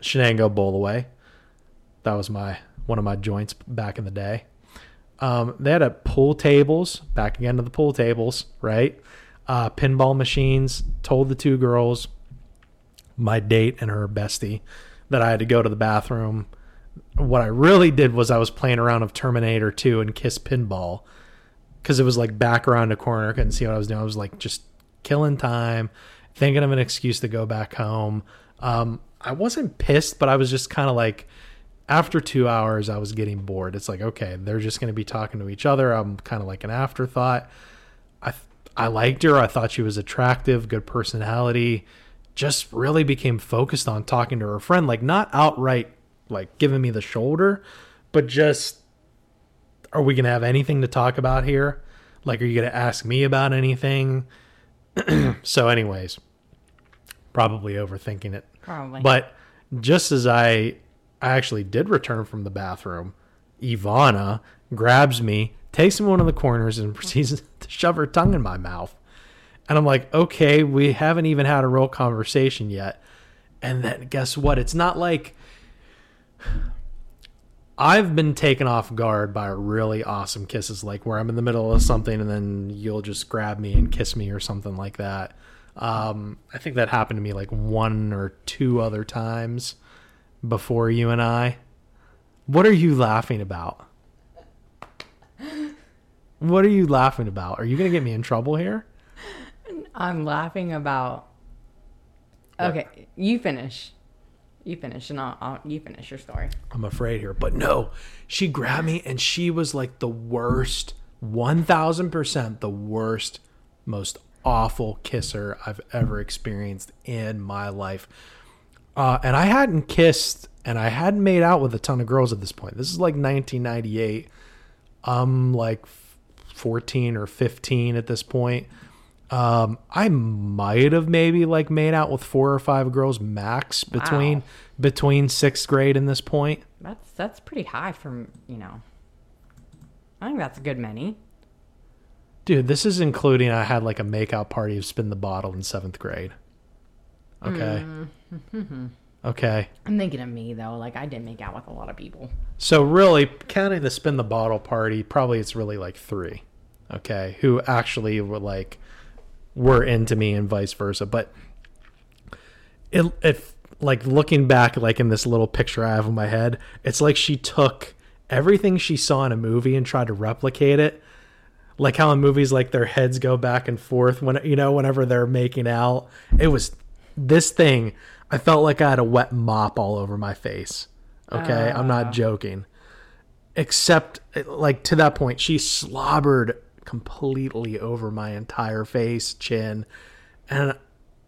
Shenango Bowl Away. That was my one of my joints back in the day. Um, they had a pool tables, back again to the pool tables, right? Uh, pinball machines. Told the two girls, my date and her bestie, that I had to go to the bathroom. What I really did was I was playing around of Terminator 2 and Kiss Pinball because it was like back around a corner. Couldn't see what I was doing. I was like just killing time, thinking of an excuse to go back home. Um, I wasn't pissed, but I was just kind of like, after two hours, I was getting bored. It's like, okay, they're just going to be talking to each other. I'm kind of like an afterthought. I I liked her. I thought she was attractive, good personality. Just really became focused on talking to her friend, like not outright like giving me the shoulder, but just are we going to have anything to talk about here? Like, are you going to ask me about anything? so, anyways, probably overthinking it. Probably. But just as I, I actually did return from the bathroom, Ivana grabs me, takes me one of the corners, and proceeds to shove her tongue in my mouth. And I'm like, okay, we haven't even had a real conversation yet. And then guess what? It's not like I've been taken off guard by really awesome kisses, like where I'm in the middle of something and then you'll just grab me and kiss me or something like that. Um, I think that happened to me like one or two other times before you and I. What are you laughing about? What are you laughing about? Are you going to get me in trouble here? I'm laughing about. Okay, you finish. You finish, and I'll, I'll you finish your story. I'm afraid here. But no, she grabbed me and she was like the worst, 1000% the worst, most awful kisser I've ever experienced in my life. Uh, and I hadn't kissed and I hadn't made out with a ton of girls at this point. This is like 1998. I'm like 14 or 15 at this point. Um, I might have maybe like made out with four or five girls max between Wow. between sixth grade and this point. That's that's pretty high from you know. I think that's a good many. Dude, this is including I had like a makeout party of spin the bottle in seventh grade. Okay. Okay. I'm thinking of me though. Like I did make out with a lot of people. So really, counting the spin the bottle party, probably it's really like three. Okay, who actually were like were into me and vice versa. But it, if like looking back, like in this little picture I have in my head, it's like she took everything she saw in a movie and tried to replicate it. like how in movies like their heads go back and forth when you know whenever they're making out. It was this thing. I felt like I had a wet mop all over my face. Okay, I'm not ah. joking. Except like to that point, she slobbered completely over my entire face, chin, and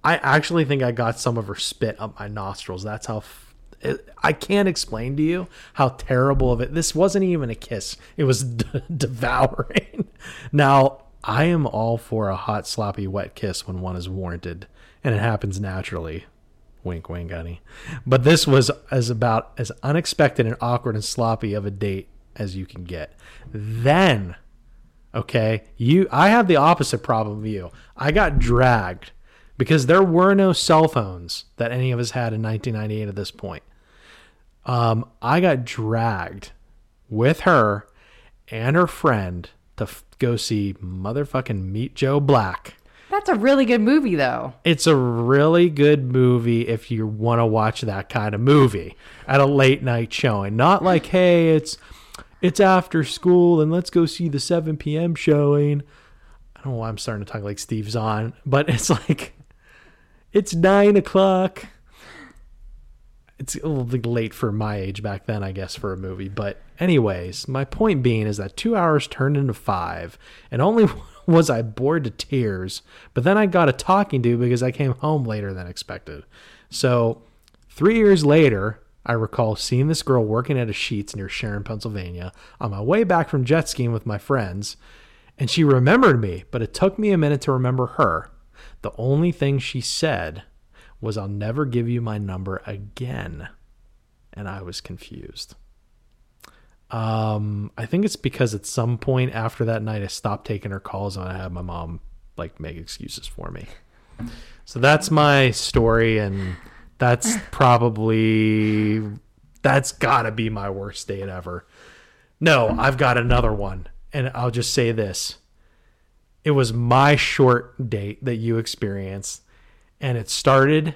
I actually think I got some of her spit up my nostrils. That's how. F- it, I can't explain to you how terrible of it. This wasn't even a kiss; it was d- devouring. Now I am all for a hot, sloppy, wet kiss when one is warranted, and it happens naturally. Wink, wink, honey. But this was as about as unexpected and awkward and sloppy of a date as you can get. Then, okay, you, I have the opposite problem of you. I got dragged because there were no cell phones that any of us had in 1998 at this point. Um, I got dragged with her and her friend to f- go see motherfucking Meet Joe Black. That's a really good movie, though. It's a really good movie if you want to watch that kind of movie at a late night showing. Not like, hey, it's it's after school and let's go see the 7 p.m. showing. I don't know why I'm starting to talk like Steve's on, but it's like it's nine o'clock. It's a little bit late for my age back then, I guess, for a movie. But anyways, my point being is that two hours turned into five, and only was I bored to tears. But then I got a talking to because I came home later than expected. So three years later, I recall seeing this girl working at a Sheetz near Sharon, Pennsylvania, on my way back from jet skiing with my friends, and she remembered me, but it took me a minute to remember her. The only thing she said was, I'll never give you my number again. And I was confused. Um, I think it's because at some point after that night, I stopped taking her calls and I had my mom like make excuses for me. So that's my story, and that's probably that's gotta be my worst date ever. No, I've got another one, and I'll just say this: it was my short date that you experienced, and it started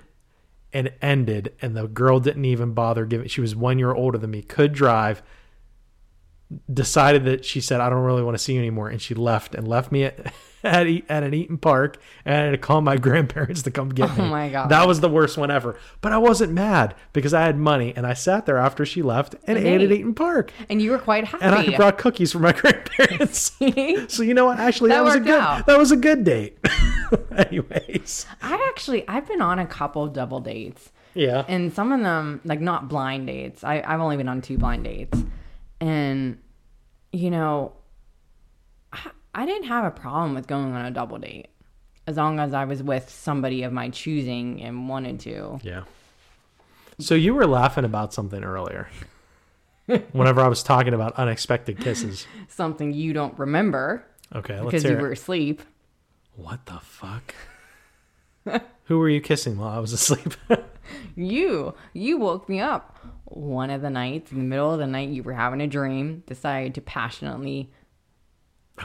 and ended, and the girl didn't even bother giving. She was one year older than me, could drive. Decided that she said, "I don't really want to see you anymore," and she left and left me at at, at an Eaton Park, and I had to call my grandparents to come get oh me. Oh my God. that was the worst one ever. But I wasn't mad because I had money, and I sat there after she left and, And ate at. Eaton Park, And you were quite happy. and I brought cookies for my grandparents. so you know what? Actually, that, That was a good. out. That was a good date. Anyways, I actually, I've been on a couple double dates. yeah. and some of them like not blind dates I, i've only been on two blind dates and you know I, I didn't have a problem with going on a double date as long as i was with somebody of my choosing and wanted to Yeah. So you were laughing about something earlier. Whenever I was talking about unexpected kisses. something you don't remember Okay, let's because you it. were asleep What the fuck? Who were you kissing while I was asleep? you you woke me up one of the nights in the middle of the night you were having a dream decided to passionately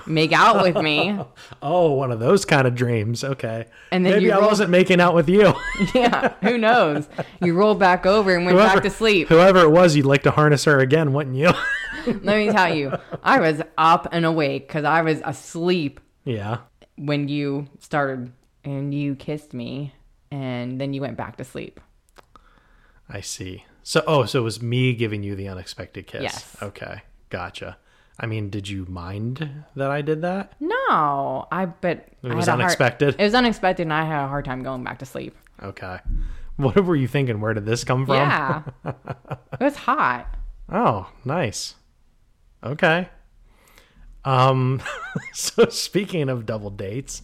make out with me oh, one of those kind of dreams. Okay. And then maybe you I rolled- wasn't making out with you. yeah who knows you rolled back over and went back to sleep Whoever it was, you'd like to harness her again, wouldn't you? Let me tell you, I was up and awake because I was asleep yeah. when you started and you kissed me, and then you went back to sleep. I see. So, oh, so it was me giving you the unexpected kiss. Yes. Okay. Gotcha. I mean, did you mind that I did that? No, I but It I was a hard- unexpected? it was unexpected, and I had a hard time going back to sleep. Okay. What were you thinking? Where did this come from? Yeah, it was hot. Oh, nice. Okay. Um so speaking of double dates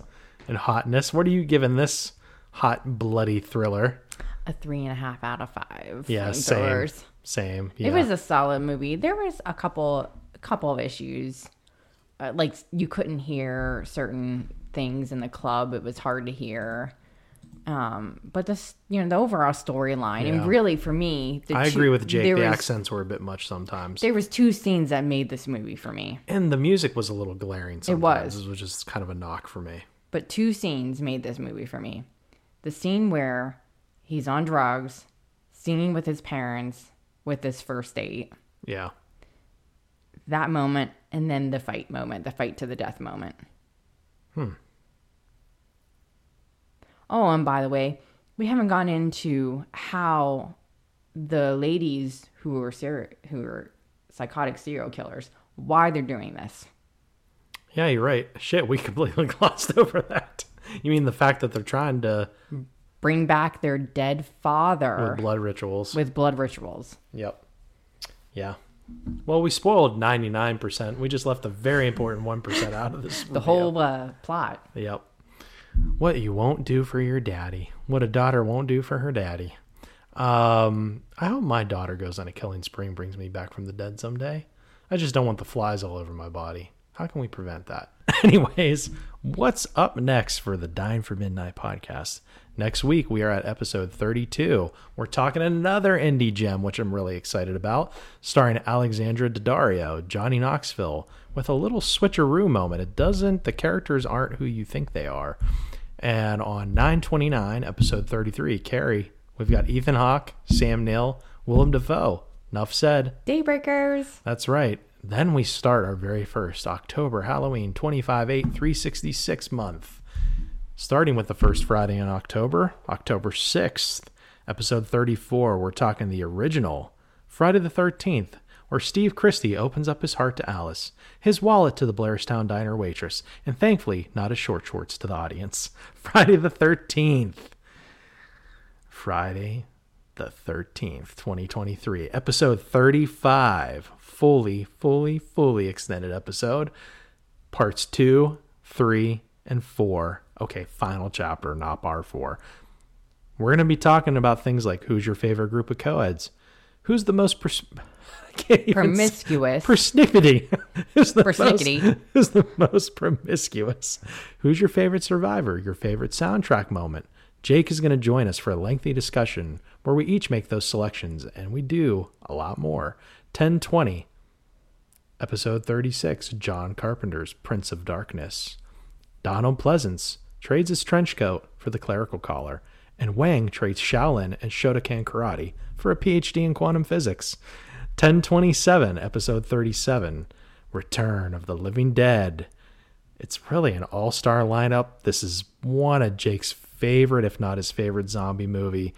and hotness, what are you giving this hot bloody thriller? A three and a half out of five. Yeah, same. Same. Yeah. It was a solid movie. There was a couple, a couple of issues, uh, like you couldn't hear certain things in the club. It was hard to hear. Um, but this, you know, the overall storyline, Yeah. and really for me, the I two- agree with Jake. The was, accents were a bit much sometimes. There was two scenes that made this movie for me, and the music was a little glaring sometimes. was. It was just kind of a knock for me. but two scenes made this movie for me. The scene where he's on drugs, singing with his parents with this first date. Yeah. that moment, and then the fight moment, the fight to the death moment. Hmm. Oh, and by the way, we haven't gone into how the ladies who are ser- who are psychotic serial killers why they're doing this. Yeah, you're right. Shit, we completely glossed over that. You mean the fact that they're trying to Bring back their dead father with blood rituals? with blood rituals. Yep. Yeah. Well, we spoiled 99%. We just left the very important 1% out of this. The whole uh, plot. Yep. What you won't do for your daddy. What a daughter won't do for her daddy. Um, I hope my daughter goes on a killing spree and brings me back from the dead someday. I just don't want the flies all over my body. How can we prevent that? Anyways, what's up next for the Dine for Midnight podcast? Next week, we are at episode 32. We're talking another indie gem, which I'm really excited about, starring Alexandra Daddario, Johnny Knoxville, with a little switcheroo moment. It doesn't, the characters aren't who you think they are. And on 929, episode 33, Carrie, we've got Ethan Hawke, Sam Neill, Willem Dafoe. Enough said. Daybreakers. That's right. Then we start our very first October Halloween 25 8 366 month. Starting with the first Friday in October, October 6th, episode 34, we're talking the original Friday the 13th, where Steve Christy opens up his heart to Alice, his wallet to the Blairstown Diner waitress, and thankfully not his short shorts to the audience. Friday the 13th. Friday the 13th, 2023, episode 35, fully, fully, fully extended episode, parts 2, 3, and 4. Okay, final chapter, not bar 4. We're going to be talking about things like who's your favorite group of co-eds? Who's the most pers- I can't even s- Promiscuous. Persnickety. who's the Persnickety. Most, who's the most promiscuous? Who's your favorite survivor? Your favorite soundtrack moment? Jake is going to join us for a lengthy discussion where we each make those selections, and we do a lot more. 1020, episode 36, John Carpenter's Prince of Darkness. Donald Pleasence trades his trench coat for the clerical collar, and Wong trades Shaolin and Shotokan karate for a PhD in quantum physics. 1027, episode 37, Return of the Living Dead. It's really an all star lineup. This is one of Jake's favorite, if not his favorite, zombie movie.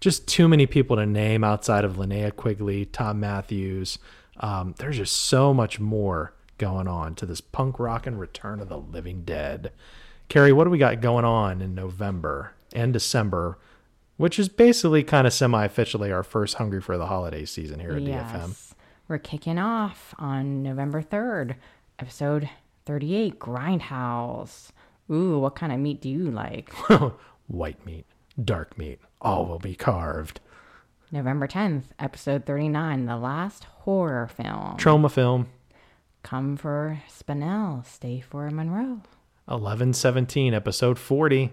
Just too many people to name outside of Linnea Quigley, Thom Mathews. Um, there's just so much more going on to this punk rock and Return of the Living Dead. Carrie, what do we got going on in November and December, which is basically kind of semi officially our first Hungry for the Holiday season here at DFM? Yes. We're kicking off on November 3rd, episode 38, Grindhouse. Ooh, what kind of meat do you like? White meat, dark meat, all will be carved. November 10th, episode 39, the last horror film. Trauma film. Come for Spinell, stay for Munro. 1117, episode 40,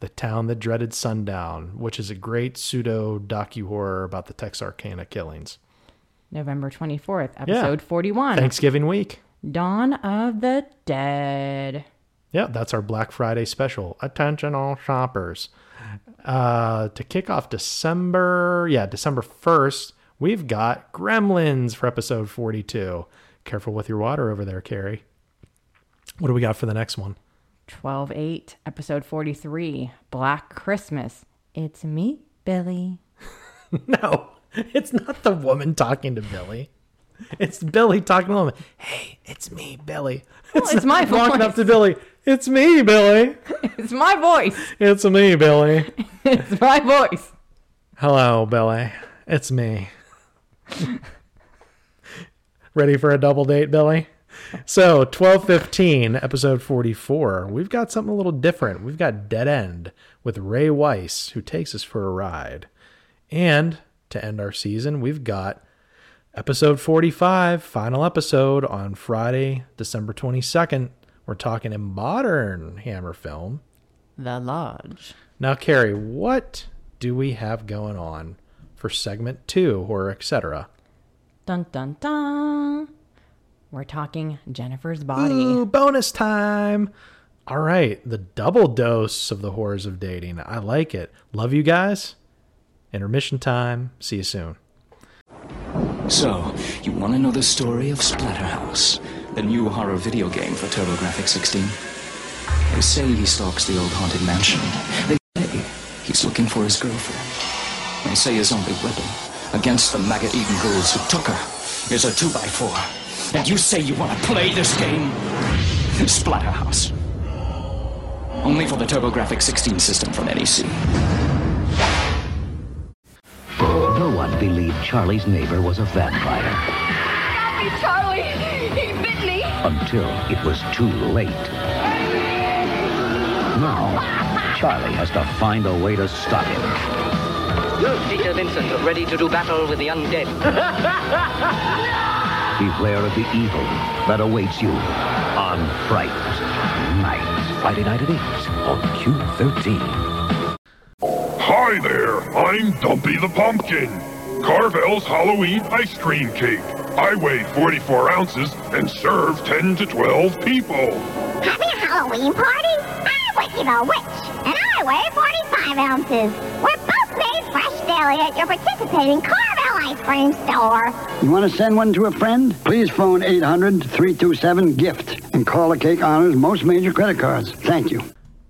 The Town That Dreaded Sundown, which is a great pseudo docu horror about the Texarkana killings. November 24th, episode 41, Thanksgiving week. Dawn of the Dead. Yeah, that's our Black Friday special. Attention, all shoppers. Uh, to kick off December, yeah, December 1st, we've got Gremlins for episode 42. Careful with your water over there, Carrie. What do we got for the next one? 12 8, episode 43, Black Christmas. It's me, Billy. No, it's not the woman talking to Billy. It's Billy talking to the woman. Hey, it's me, Billy. it's my voice. walking up to Billy. It's me, Billy. It's my voice. It's me, Billy. It's my voice. Hello, Billy. It's me. Ready for a double date, Billy? So, 1215, episode 44. We've got something a little different. We've got Dead End with Ray Wise, who takes us for a ride. And to end our season, we've got episode 45, final episode on Friday, December 22nd. We're talking a modern Hammer film. The Lodge. Now, Carrie, what do we have going on for segment two, or etc.? Dun dun dun. We're talking Jennifer's body. Ooh, bonus time! All right, the double dose of the horrors of dating. I like it. Love you guys. Intermission time. See you soon. So, you want to know the story of Splatterhouse, the new horror video game for TurboGrafx 16? They say he stalks the old haunted mansion. They say he's looking for his girlfriend. They say his only weapon against the maggot-eating ghouls who took her is a 2x4. And you say you want to play this game? Splatterhouse. Only for the TurboGrafx 16 system from NEC. No one believed Charlie's neighbor was a vampire Stop me, Charlie! He bit me! until it was too late. Now, Charlie has to find a way to stop him. Peter Vincent, ready to do battle with the undead. Beware of the evil that awaits you on Fright Night. Friday night at 8 on Q13. Hi there, I'm Dumpy the Pumpkin. Carvel's Halloween ice cream cake. I weigh 44 ounces and serve 10 to 12 people. Having a Halloween party? I'm Wiki the Witch, and I weigh 45 ounces. We're both made fresh daily at your participating Carvel ice cream store. You want to send one to a friend? Please phone 800-327-GIFT and call the Cake Honors most major credit cards. Thank you.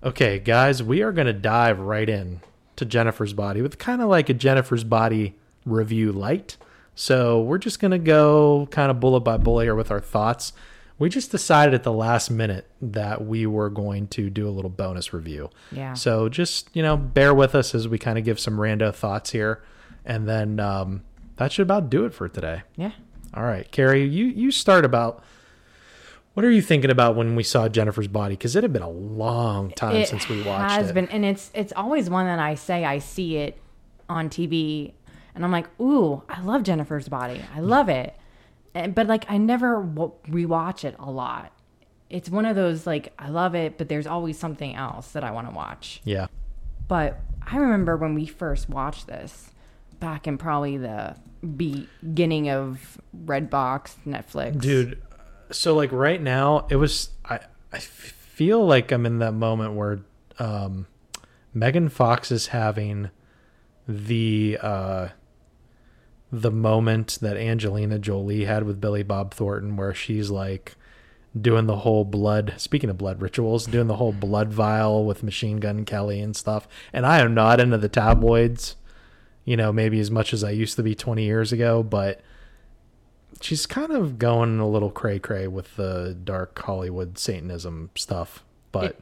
Okay, guys, we are going to dive right in to Jennifer's Body with kind of like a Jennifer's Body review light. So we're just going to go kind of bullet by bullet here with our thoughts. We just decided at the last minute that we were going to do a little bonus review. Yeah. So just, you know, bear with us as we kind of give some rando thoughts here. And then um, that should about do it for today. Yeah. All right, Carrie, you, you start about. What are you thinking about when we saw Jennifer's body? Because it had been a long time it since we watched has it. Has been, and it's it's always one that I say I see it on TV, and I'm like, ooh, I love Jennifer's Body, I mm. love it, and, but like I never w- rewatch it a lot. It's one of those like I love it, but there's always something else that I want to watch. Yeah. But I remember when we first watched this back in probably the beginning of Redbox, Netflix. dude so like right now it was i i feel like i'm in that moment where um megan fox is having the uh the moment that angelina jolie had with billy bob thornton where she's like doing the whole blood speaking of blood rituals doing the whole blood vial with machine gun kelly and stuff and i am not into the tabloids you know maybe as much as i used to be 20 years ago but she's kind of going a little cray cray with the dark Hollywood Satanism stuff. But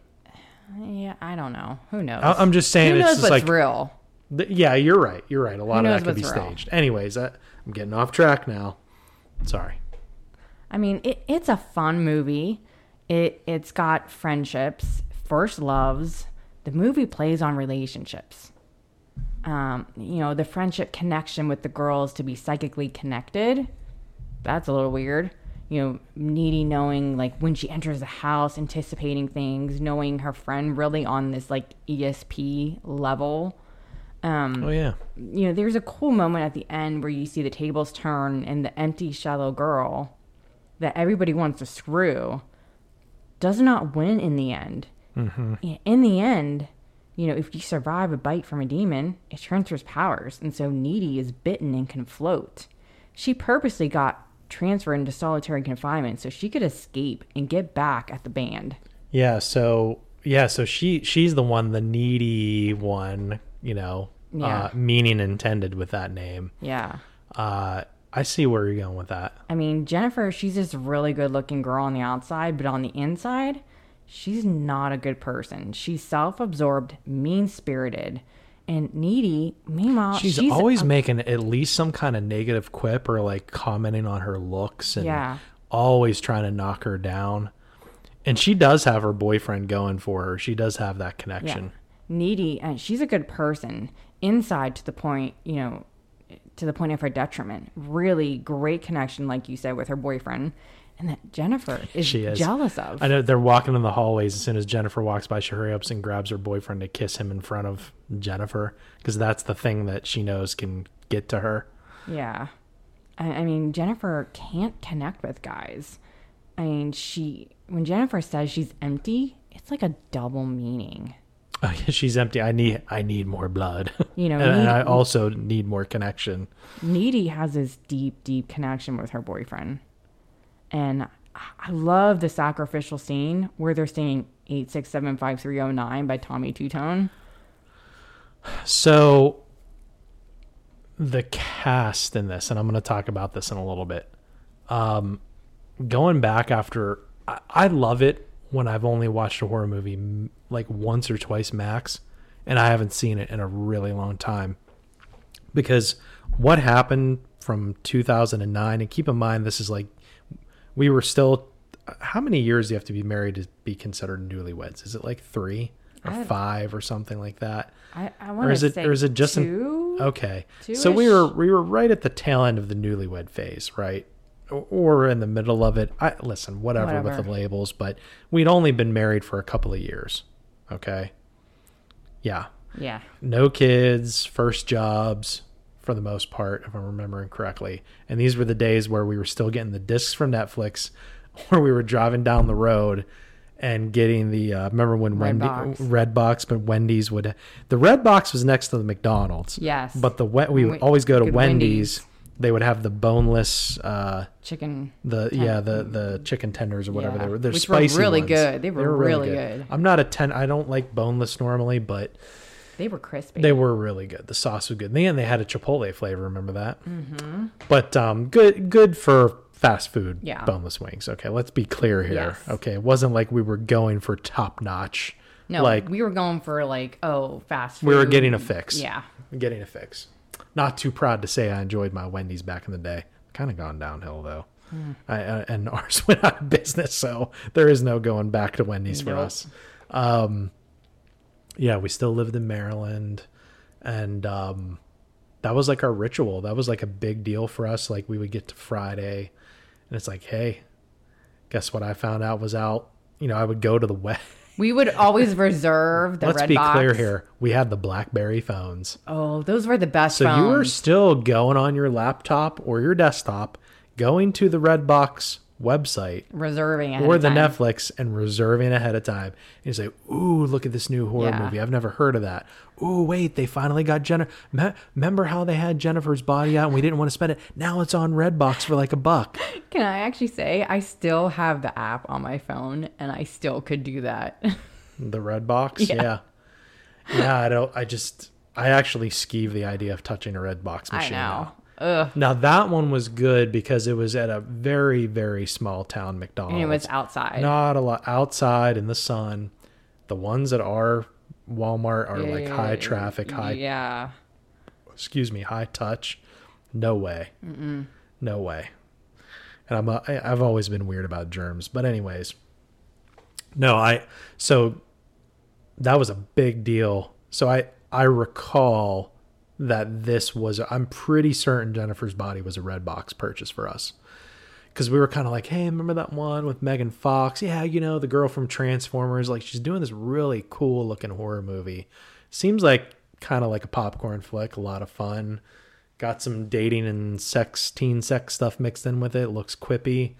Yeah, I don't know. Who knows? I- I'm just saying Who it's knows what's like- real? th- yeah, you're right. You're right. A lot of that could be real? staged. Anyways, I, I'm getting off track now. Sorry. I mean, it, it's a fun movie. It it's got friendships, first loves. The movie plays on relationships. Um, you know, the friendship connection with the girls to be psychically connected. That's a little weird. You know, needy knowing like when she enters the house, anticipating things, knowing her friend really on this like ESP level. Um, Oh yeah. you know, there's a cool moment at the end where you see the tables turn and the empty, shallow girl that everybody wants to screw does not win in the end. Mm-hmm. In the end, you know, if you survive a bite from a demon, it transfers powers, and so Needy is bitten and can float. She purposely got transferred into solitary confinement so she could escape and get back at the band. Yeah. So yeah. So she she's the one, the needy one. You know, Yeah. uh, meaning intended with that name. Yeah. Uh, I see where you're going with that. I mean, Jennifer, she's this really good looking girl on the outside, but on the inside, she's not a good person. She's self absorbed, mean spirited, and needy. Meanwhile, she's, she's, always a- making at least some kind of negative quip or like commenting on her looks and Yeah. always trying to knock her down. And she does have her boyfriend going for her. She does have that connection. needy, and she's a good person inside to the point, you know, to the point of her detriment. Really great connection, like you said, with her boyfriend, and that Jennifer is, She is jealous of. I know they're walking in the hallways. As soon as Jennifer walks by, she hurry ups and grabs her boyfriend to kiss him in front of Jennifer because that's the thing that she knows can get to her. Yeah. I, I mean, Jennifer can't connect with guys. I mean, she, when Jennifer says she's empty, it's like a double meaning. Oh yeah, she's empty. I need I need more blood. You know, and, and I also need more connection. Needy has this deep, deep connection with her boyfriend. And I love the sacrificial scene where they're singing 8675309 by Tommy Tutone. So the cast in this, and I'm going to talk about this in a little bit. Um, going back after, I, I love it when I've only watched a horror movie like once or twice max, and I haven't seen it in a really long time. Because what happened from 2009, and keep in mind, this is like we were still. How many years do you have to be married to be considered newlyweds? Is it like three or I- five or something like that? I, I or want is to it say or is it just an- two? okay? So we were we were right at the tail end of the newlywed phase, right? Or- Or in the middle of it. I listen, whatever, with the labels, but we'd only been married for a couple of years. Okay. Yeah. Yeah. No kids, first jobs for the most part, if I'm remembering correctly. And these were the days where we were still getting the discs from Netflix, where we were driving down the road and getting the. Uh, remember when Red Wendy box. Red Box, but Wendy's would. The Red Box was next to the McDonald's. Yes. But the we, we would always go to Wendy's. Wendy's. They would have the boneless. Uh, Chicken. the ten- yeah the the chicken tenders or whatever Yeah, they were. They're which were spicy really ones. good. They were really good. I'm not a ten. I don't like boneless normally, but They were crispy. they were really good. The sauce was good. And they had a chipotle flavor. Remember that? hmm But um, good good for fast food. Yeah. boneless wings. Okay, let's be clear here. Yes. Okay, it wasn't like we were going for top notch. No, like we were going for like, oh, fast food. we were getting a fix. Yeah. getting a fix. Not too proud to say I enjoyed my Wendy's back in the day. Kind of gone downhill though. Hmm. I, uh, and ours went out of business, so there is no going back to Wendy's for us. Um, yeah, we still lived in Maryland, and um, that was like our ritual. That was like a big deal for us. Like we would get to Friday, and it's like, hey, guess what? I found out was out. You know, I would go to the web. We would always reserve the Let's red be box. clear here. We had the BlackBerry phones. Oh, those were the best So phones. you were still going on your laptop or your desktop, going to the Redbox website reserving or the. Netflix and reserving ahead of time. And you say, "Ooh, look at this new horror Yeah. movie. I've never heard of that." Ooh, wait, they finally got Jennifer. remember how they had Jennifer's body out and we didn't want to spend it? Now it's on Redbox for like a buck. Can I actually say I still have the app on my phone and I still could do that? The Redbox, Yeah. yeah. yeah, I don't. I just, I actually skeeve the idea of touching a Redbox machine. I machine. know. now. Ugh. Now that one was good because it was at a very very small town McDonald's. And it was outside. Not a lot outside in the sun. The ones that are Walmart are like high traffic, high Yeah. excuse me, high touch. No way. Mm-mm. No way. And I'm a, I- I've always been weird about germs, but anyways. No, I so that was a big deal. So I I recall that this was I'm pretty certain Jennifer's body was a red box purchase for us. Cuz we were kind of like, "Hey, remember that one with Megan Fox? Yeah, you know, the girl from Transformers, like she's doing this really cool looking horror movie. Seems like kind of like a popcorn flick, a lot of fun. Got some dating and sex, teen sex stuff mixed in with it. Looks quippy.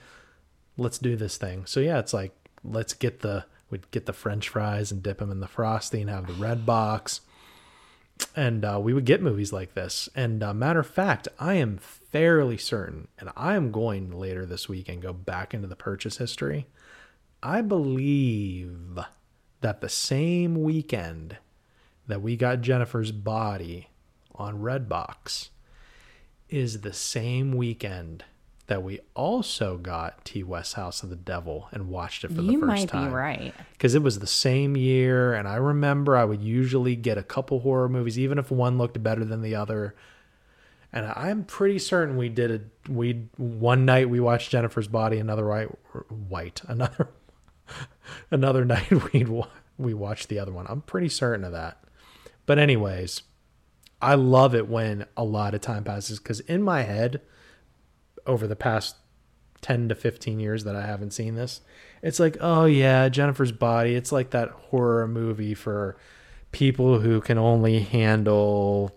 Let's do this thing. So yeah, it's like let's get the we'd get the French fries and dip them in the frosty and have the red box. And uh, we would get movies like this. And uh, matter of fact, I am fairly certain, and I am going later this week and go back into the purchase history. I believe that the same weekend that we got Jennifer's body on Redbox is the same weekend that we also got Ti West House of the Devil and watched it for the You first might be time. right. Because it was the same year, and I remember I would usually get a couple horror movies, even if one looked better than the other. And I'm pretty certain we did it. We one night we watched Jennifer's Body, another white, white, another, another night we we watched the other one. I'm pretty certain of that. But anyways, I love it when a lot of time passes because in my head, over the past 10 to 15 years that I haven't seen this, it's like, oh yeah, Jennifer's Body. It's like that horror movie for people who can only handle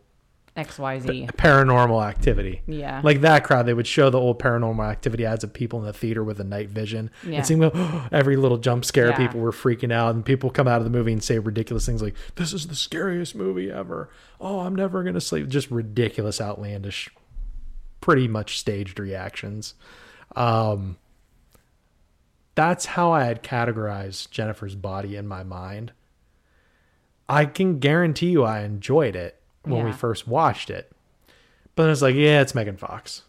XYZ. paranormal activity. Yeah. Like that crowd, they would show the old paranormal activity ads of people in the theater with a night vision. Yeah. It seemed like every little jump scare, Yeah. people were freaking out, and people come out of the movie and say ridiculous things like, This is the scariest movie ever. Oh, I'm never going to sleep. Just ridiculous, outlandish, pretty much staged reactions. Um, that's how I had categorized Jennifer's body in my mind. I can guarantee you I enjoyed it when we first watched it. But it's like, yeah, it's Megan Fox.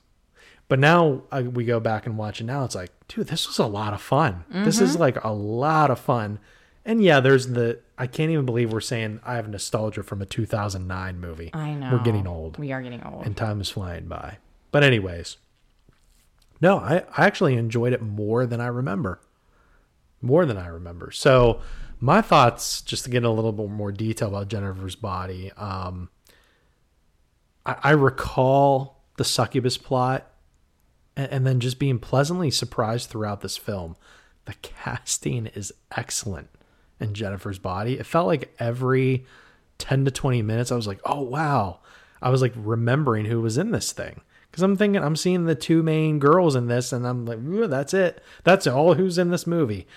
But now I, we go back and watch it now. It's like, dude, this was a lot of fun. This is Mhm. like a lot of fun. And yeah, there's the, I can't even believe we're saying I have nostalgia from a 2009 movie. I know. We're getting old. We are getting old. And time is flying by. But, anyways, no, I, I actually enjoyed it more than I remember. More than I remember. So, my thoughts, just to get a little bit more detail about Jennifer's body, um, I, I recall the succubus plot and, and then just being pleasantly surprised throughout this film. The casting is excellent in Jennifer's body. It felt like every 10 to 20 minutes, I was like, oh, wow. I was like remembering who was in this thing. Because I'm thinking, I'm seeing the two main girls in this, and I'm like, "Ooh, that's it. That's all who's in this movie.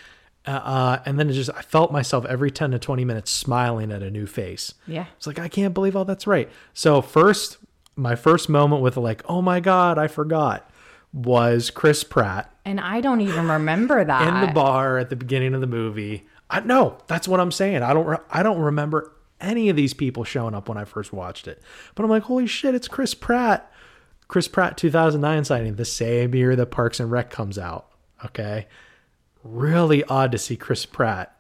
Uh, uh, and then it just, I felt myself every 10 to 20 minutes smiling at a new face. Yeah. It's like, I can't believe all that's right. So, first, my first moment with like, oh my God, I forgot, was Chris Pratt And I don't even remember that. in the bar at the beginning of the movie. I no, that's what I'm saying. I don't re- I don't remember any of these people showing up when I first watched it. But I'm like, holy shit, it's Chris Pratt. Chris Pratt 2009 signing, the same year that Parks and Rec comes out. Okay. Really odd to see Chris Pratt.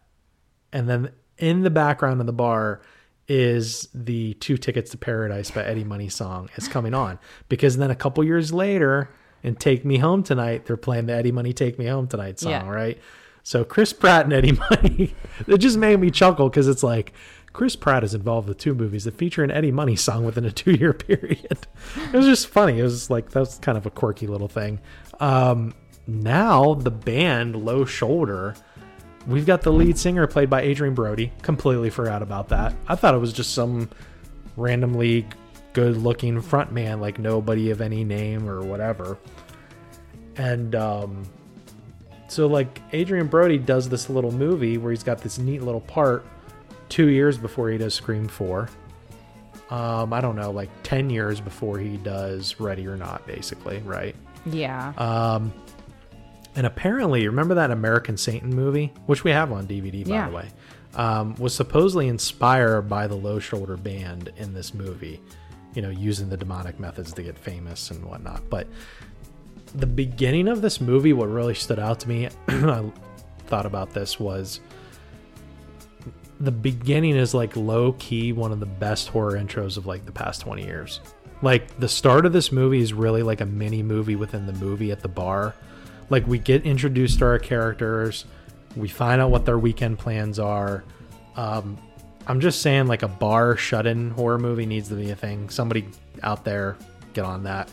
And then in the background of the bar is the Two Tickets to Paradise by Eddie Money song is coming on. Because then a couple years later, in Take Me Home Tonight, they're playing the Eddie Money Take Me Home Tonight song, Yeah. right? So Chris Pratt and Eddie Money, it just made me chuckle because it's like Chris Pratt is involved with two movies that feature an Eddie Money song within a two year period. it was just funny. It was like that was kind of a quirky little thing. Um, now the band Low Shoulder, we've got the lead singer played by Adrian Brody. Completely forgot about that. I thought it was just some randomly good looking front man, like nobody of any name or whatever. And um, so like Adrian Brody does this little movie where he's got this neat little part two years before he does Scream 4. Um, I don't know, like 10 years before he does Ready or Not, basically, right? Yeah. Um, and apparently, remember that American Satan movie, which we have on DVD, by Yeah. the way, um, was supposedly inspired by the Low Shoulder Band in this movie, you know, using the demonic methods to get famous and whatnot. But the beginning of this movie, what really stood out to me, I thought about this was the beginning is like low key one of the best horror intros of like the past 20 years. Like the start of this movie is really like a mini movie within the movie at the bar. Like we get introduced to our characters, we find out what their weekend plans are. Um, I'm just saying, like a bar shut-in horror movie needs to be a thing. Somebody out there, get on that.